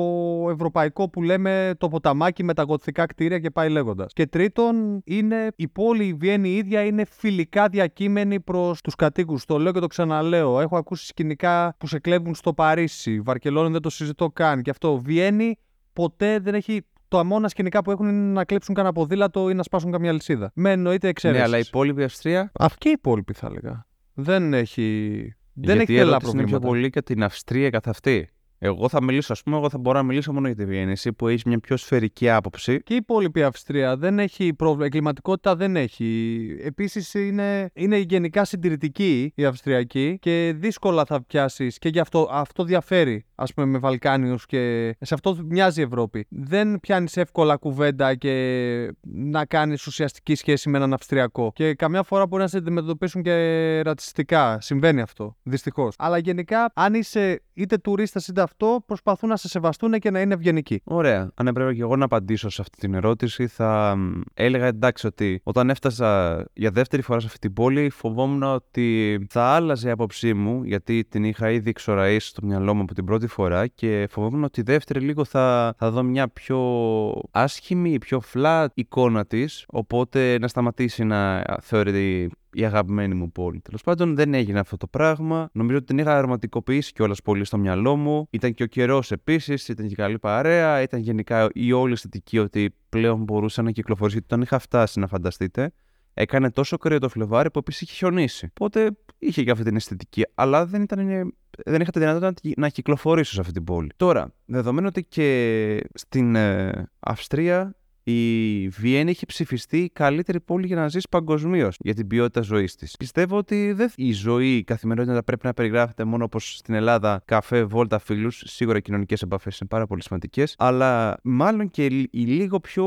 ευρωπαϊκό που λέμε το ποταμάκι με τα γοτθικά κτίρια και πάει λέγοντας. Και τρίτον, είναι η πόλη, η Βιέννη η ίδια είναι φιλικά διακείμενη προς τους κατοίκους. Το λέω και το ξαναλέω. Έχω ακούσει σκηνικά που σε κλέβουν στο Παρίσι. Βαρκελόνη δεν το συζητώ καν. Και αυτό. Βιέννη ποτέ δεν έχει. Το μόνα σκηνικά που έχουν είναι να κλέψουν κανένα ποδήλατο ή να σπάσουν καμιά λυσίδα. Με εννοείται εξαίρεσης. ναι, αλλά η υπόλοιπη Αυστρία; Αυτή και η υπόλοιπη θα έλεγα. Δεν έχει. Δεν γιατί έχει η τρελά ερώτηση είναι πιο προβλήματα. πολύ για την Αυστρία καθ' αυτή. Εγώ θα μιλήσω, ας πούμε, εγώ θα μπορώ να μιλήσω μόνο για τη Βιέννη. Εσύ που έχεις μια πιο σφαιρική άποψη. Και η υπόλοιπη Αυστρία δεν έχει πρόβλημα. Εγκληματικότητα δεν έχει. Επίσης είναι, είναι γενικά συντηρητική η Αυστριακή και δύσκολα θα πιάσεις και γι' αυτό αυτό διαφέρει, ας πούμε, με Βαλκάνιους και σε αυτό μοιάζει η Ευρώπη. Δεν πιάνεις εύκολα κουβέντα και να κάνεις ουσιαστική σχέση με έναν Αυστριακό. Και καμιά φορά μπορεί να σε αντιμετωπίσουν και ρατσιστικά. Συμβαίνει αυτό. Δυστυχώς. Αλλά γενικά, αν είσαι είτε τουρίστας είτε αυτό, προσπαθούν να σε σεβαστούν και να είναι ευγενικοί. Ωραία. Αν έπρεπε και εγώ να απαντήσω σε αυτή την ερώτηση, θα έλεγα εντάξει ότι όταν έφτασα για δεύτερη φορά σε αυτή την πόλη, φοβόμουν ότι θα άλλαζε η άποψή μου, γιατί την είχα ήδη εξοραίσει στο μυαλό μου από την πρώτη φορά και φοβόμουν ότι δεύτερη λίγο θα, θα δω μια πιο άσχημη, πιο flat εικόνα της. Οπότε να σταματήσει να θεωρείται η αγαπημένη μου πόλη. Τέλος πάντων, δεν έγινε αυτό το πράγμα. Νομίζω ότι την είχα αρωματικοποιήσει κιόλας πολύ στο μυαλό μου. Ήταν και ο καιρός επίσης, ήταν και καλή παρέα. Ήταν γενικά η όλη αισθητική ότι πλέον μπορούσα να κυκλοφορήσει. Γιατί όταν είχα φτάσει, να φανταστείτε, έκανε τόσο κρύο το Φλεβάρι που επίσης είχε χιονίσει. Οπότε είχε και αυτή την αισθητική, αλλά δεν, ήταν, δεν είχα τη δυνατότητα να κυκλοφορήσω σε αυτή την πόλη. Τώρα, δεδομένου ότι και στην ε, Αυστρία η Βιέννη έχει ψηφιστεί η καλύτερη πόλη για να ζήσει παγκοσμίως για την ποιότητα ζωής της. Πιστεύω ότι δεν... η ζωή η καθημερινότητα πρέπει να περιγράφεται μόνο όπως στην Ελλάδα καφέ, βόλτα, φίλους. Σίγουρα οι κοινωνικές επαφές είναι πάρα πολύ σημαντικές. Αλλά μάλλον και η λίγο πιο.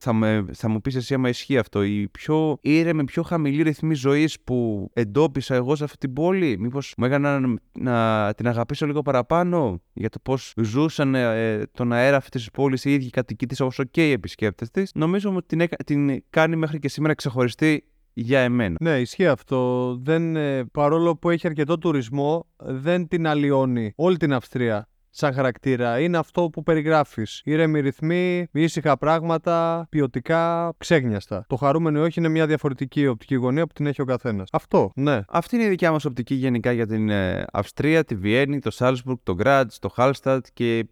Θα, με, θα μου πεις εσύ άμα ισχύει αυτό. Η πιο ήρεμη, πιο χαμηλή ρυθμή ζωής που εντόπισα εγώ σε αυτή την πόλη. Μήπως μου έκανα να, να, την αγαπήσω λίγο παραπάνω για το πώς ζούσαν ε, τον αέρα αυτής της πόλης οι ίδιοι κατοικοί της όσο και οι επισκέπτε νομίζω ότι την, την κάνει μέχρι και σήμερα ξεχωριστή για εμένα. Ναι, ισχύει αυτό. Δεν, ε, παρόλο που έχει αρκετό τουρισμό, δεν την αλλοιώνει όλη την Αυστρία σαν χαρακτήρα. Είναι αυτό που περιγράφεις. Ήρεμοι ρυθμοί, ήσυχα πράγματα, ποιοτικά, ξέγνιαστα. Το χαρούμενο όχι είναι μια διαφορετική οπτική γωνία που την έχει ο καθένας. Αυτό, ναι. Αυτή είναι η δικιά μας οπτική γενικά για την ε, Αυστρία, τη Βιέννη, το Σάλσμπουργκ, το Γκράτ, το Χάλστατ και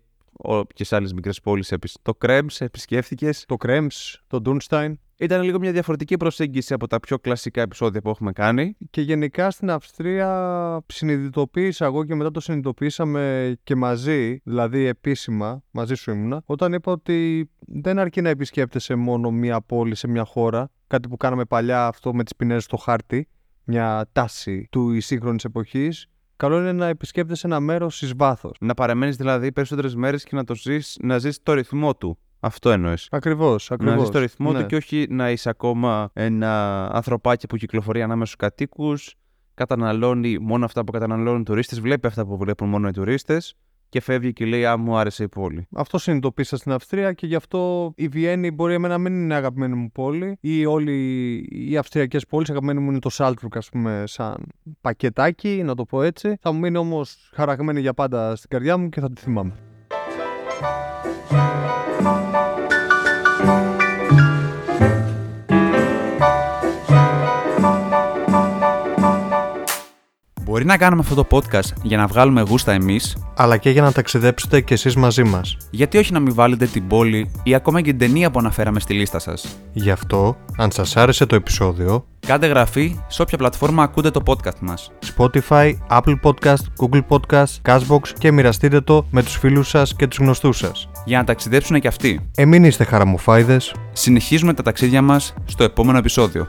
και σε άλλες μικρές πόλεις. Το Κρέμς, επισκέφθηκες. Το Κρέμς, το Ντούνσταϊν. Ήταν λίγο μια διαφορετική προσέγγιση από τα πιο κλασικά επεισόδια που έχουμε κάνει. Και γενικά στην Αυστρία συνειδητοποίησα εγώ και μετά το συνειδητοποίησαμε και μαζί, δηλαδή επίσημα, μαζί σου ήμουνα, όταν είπα ότι δεν αρκεί να επισκέπτεσαι μόνο μία πόλη σε μια χώρα, κάτι που κάναμε παλιά αυτό με τις ποινές στο χάρτη, μια τάση του σύγχρονης εποχής, καλό είναι να επισκέπτεσαι ένα μέρος εις βάθος. Να παραμένεις δηλαδή περισσότερες μέρες και να το ζεις, να ζεις το ρυθμό του. Αυτό εννοείς. Ακριβώς. Να ζεις το ρυθμό του ναι. και όχι να είσαι ακόμα ένα ανθρωπάκι που κυκλοφορεί ανάμεσα στους κατοίκους, καταναλώνει μόνο αυτά που καταναλώνουν οι τουρίστες, βλέπει αυτά που βλέπουν μόνο οι τουρίστες και φεύγει και λέει Α, μου άρεσε η πόλη. Αυτό συνειδητοποίησα στην Αυστρία και γι' αυτό η Βιέννη μπορεί εμένα να μην είναι αγαπημένη μου πόλη ή όλοι οι Αυστριακές πόλεις. Αγαπημένη μου είναι το Σάλτρουκ, ας πούμε, σαν πακετάκι, να το πω έτσι. Θα μου μείνει όμως χαραγμένη για πάντα στην καρδιά μου και θα τη θυμάμαι. Μπορεί να κάνουμε αυτό το podcast για να βγάλουμε γούστα εμείς, αλλά και για να ταξιδέψετε κι εσείς μαζί μας. Γιατί όχι να μην βάλετε την πόλη ή ακόμα και την ταινία που αναφέραμε στη λίστα σας. Γι' αυτό, αν σας άρεσε το επεισόδιο, κάντε γραφή σε όποια πλατφόρμα ακούτε το podcast μας. Spotify, Apple Podcast, Google Podcast, Cashbox και μοιραστείτε το με τους φίλους σας και τους γνωστούς σας. Για να ταξιδέψουν και αυτοί. Εμείς είστε χαραμοφάιδες. Συνεχίζουμε τα ταξίδια μας στο επόμενο επεισόδιο.